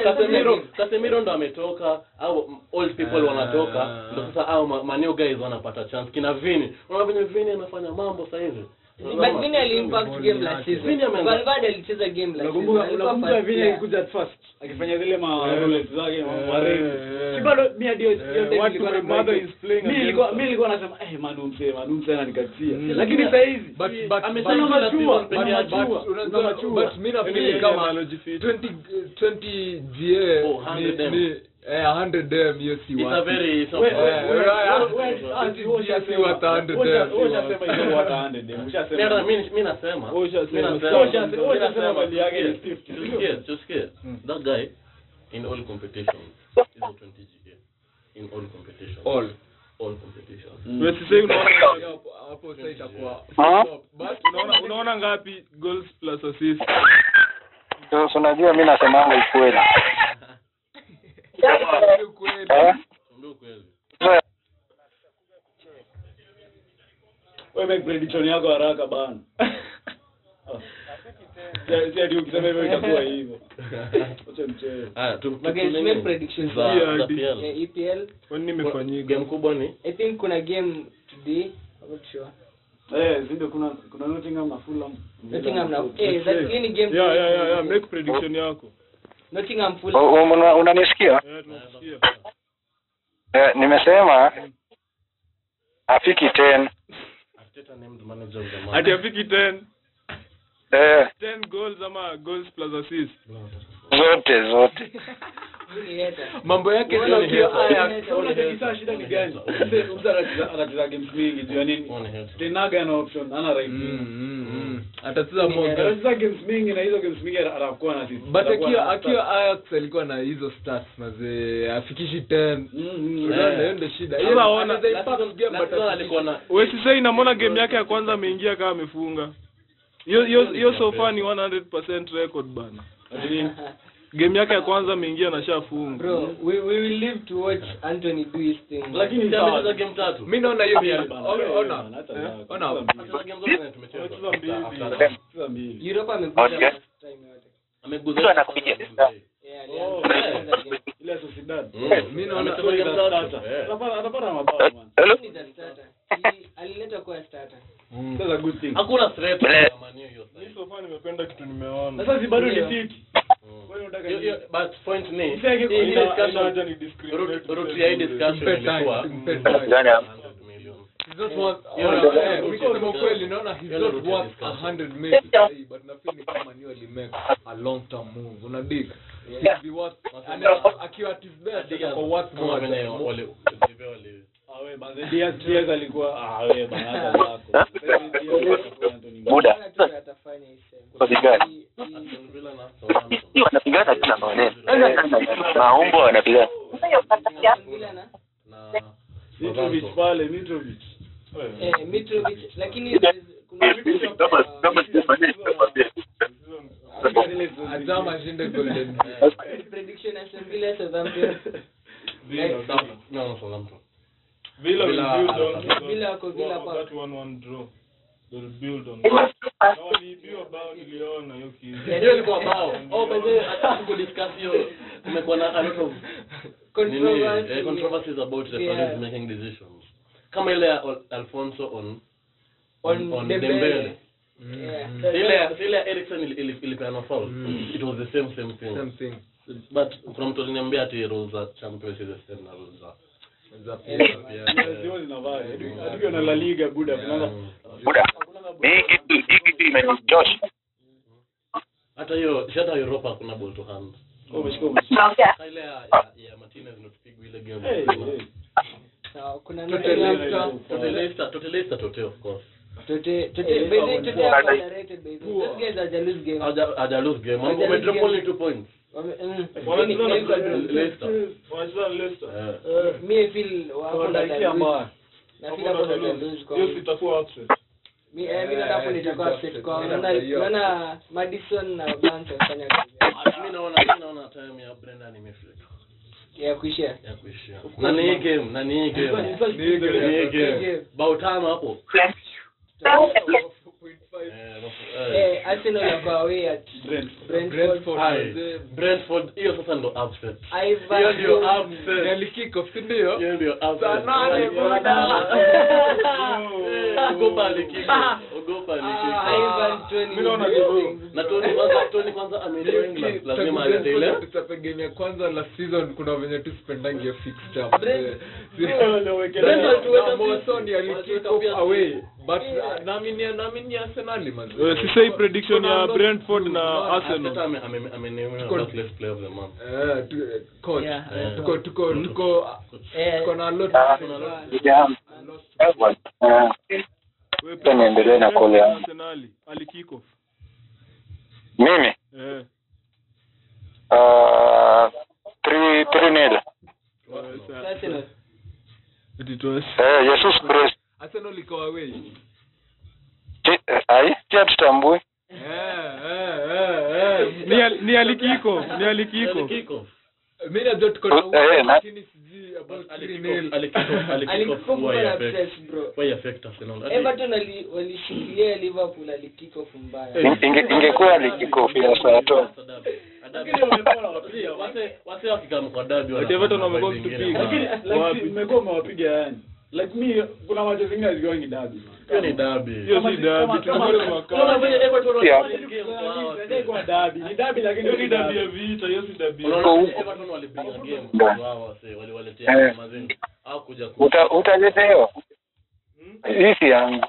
Casemiro. Casemiro ndo ametoka au old people wanatoka ndo sasa au ma, ma guys wanapata chance. Kina Vini unaona venye Vini anafanya mambo sasa hivi But Vini aliimpact game last season. Valverde alicheza game last season. Unakumbuka vile alikuja first akifanya zile ma Eh, roulette zake ma- eh, marefu. eh. Si bado mimi hadi hiyo Eh, nilikuwa na mother is playing mimi nilikuwa mimi nilikuwa nasema eh manu mzee manu mzee ananikatia. Mm. Lakini sasa but- amesema machua, machua. but machua. but mi Yaani nafikiri kama 20 20 GA 100 ni- M. ni- eh, 100 M, hiyo si it's a very it's a- We- Eh, we- we- eh, we- eh, we- eh, ah, eh, si wewe si ushasema. 100 Wewe wewe ushasema hizo watu 100 M, ushasema. Mimi mimi mimi nasema Wewe ushasema. Wewe ushasema- wewe mimi ushasema nasema mali yake ni 50. tusikie, tusikie. that guy in all competitions is a 20 GA in all competitions All. all competitions Wewe sasa unaona Hapo- hapo sasa itakuwa but unaona unaona ngapi goals plus unajua mi nasemanga ukweli ni ukweli. eh? ndio kweli So, Wewe make prediction yako haraka bana. Si- si ukisema hivyo itakuwa hivyo. Acha mchezo. haya tu But guys, tu- make predictions za Yeah, za di- PL Yeah, EPL. Kwani nimefanyika? game kubwa ni I think kuna game today. I'm not sure. Eh, si kuna kuna Nottingham na Fulham. Nottingham na eh, that game. Yeah, yeah, yeah, yeah. Make prediction yako. Nottingham una- unanisikia? Eh, nimesema afiki 10 Arteta named manager of the month Ati afiki 10, eh, 10 goals ama goals plus assists. zote zote. mambo yake sio ni hiyo haya Hater. Unajua shida ni gani? Mzee mzee anacheza games mingi tu ya nini? One hater. Tenaga ana option, ana right Mm, mm, mm. atacheza moja Anacheza games mingi na hizo games mingi anakuwa na sisi. but akiwa akiwa Ajax alikuwa na hizo stats mazee afikishi 10 unaona hiyo ndio shida. Yeye ona, impact game but alikuwa na Wewe sasa inamwona game yake ya kwanza ameingia kama amefunga. Hiyo hiyo hiyo so far ni 100% record bana. Game yake ya kwanza ameingia na shafunga. Bro, we, we will live to watch Anthony do his thing. Lakini sawa. game tatu mi naona hiyo ni ona ona bana, hata zako. ona Amecheza game zote tumecheza. Mbili. After- after- Cheza mbili. Europe ameguza time yote. ameguza anakuja. Yeah, alianza kucheza game. Ile Sociedad. Naona- Amecheza game tatu. Starter. Atapata atapata mabao man. Ni the starter. Alileta kuwa starter. That's a good thing. hakuna threat ya hiyo side. Mimi so far nimependa kitu nimeona. sasa si bado ni Ndio. But point ni hii- hii ina- Ina- discussion- inawacha ni discriminate route- route ya hii discussion ilikuwa mpe Kitu time. gani hapo? 100 million. He's not worth- Hiyo ona, ndio- ndio- kusema ndio- naona he's not worth discussion. 100 million but nafikiri kama ni alimake a long term move. Unadig He'd be worth ana- akiwa at his best atakuwa worth more venye than more. wale- wale- wale- we, manze, Diaz Diaz alikuwa atafanya wanapigana tu na maonezo maumbo wanapigana Mitrovic pale Mitrovic. eh, Mitrovic lakini kuna Azam ashinde golden prediction ya Aston Villa Southampton. No, Southampton. Villa Villa- Villa- wako Villa that 1-1 draw. Hiyo ilikuwa bao. By hata tukudiscuss hiyo, kumekuwa na a lot of nini, eh, controversies about the Yeah. making decisions. Kama ile ya Al- Alfonso on On on Dembele. Dembele. Ile ya- ile ya Eriksen ili- ili- ilipeana foul. It was the same same thing. Same thing. But kuna mtu aliniambia ati rules za Champions is the same na rules za Za pia. Zio zinavaa. Hadi na La Liga buda tunaanza buda hii kitu hii kitu imenichosha. Hata hiyo hata Europa kuna ball to hand. Ile ya ya, Martinez inatupigwa game. Kuna Tote of course. Game. Only two points. Na na feel wako na mbaya. Na kwa- Hiyo sitakuwa upset. Mi eh, mi Eh, nitakuwa eh, naona naona Madison na Barnes wanafanya kazi. Mi naona mi naona time ya Brendan imefika. Ya kuishia. ya kuishia. Na ni game na ni game. Ni game. bao tano hapo 4.5. Rof- Arsenal wako Brentford. Brentford, Hai. mzee. Brentford hiyo sasa ndo upset hiyo ndio Toney. upset si ndio? hiyo ndio upset nane, bwana. Ogopa alikiko ogopa alikiko Mimi naona na Tony kwanza la kwanza ameenda England lazima aende ile Brentford tuchape game ya kwanza last season kuna venye tu spendangi ya Brentford tuweka away. But Yeah. uh, naamini naamini Arsenal si prediction ya Brentford na Arsenal. Ame- amenemewa Tuko- player of the month. Eh, coach. Tuko tuko tuko tuko na lot lot- Wewe niendelee na alikiko. mimi? Eh. uh, nil. Eh, Jesus Christ Arsenal iko away. Ai tia tutambui? Eh eh eh ni al- ni alikiko, ni alikiko. Mimi najua tuko na na- lakini sijui about bro. Arsenal. Everton walishikilia Liverpool alikiko mbaya. Ingekuwa Lakini wase- wase kwa wana- Everton wamekuwa Lakini mmewapiga yani. Like me kuna macho zingine hazigongi dabi. Hiyo ni derby. Hiyo si derby, kama- mwaka. Unaona vile game kwa hawa, dabi. Ni dabi lakini Hiyo ni dabi ya vita, hiyo si dabi. Unaona. Everton walipiga game wao wase, waliwaletea mazeni. au kuja kuta utaletewa hii si yangu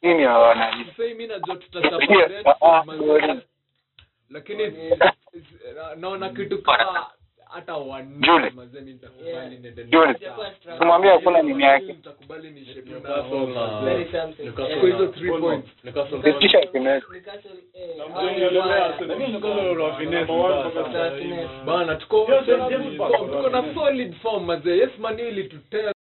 hii ni hawana sasa mimi najua sorry. lakini naona kitu kama hata one Julie. nitakubali niende Julie, tumwambia hakuna mimi yake. Bana tuko na solid form mazee yes man ili tutea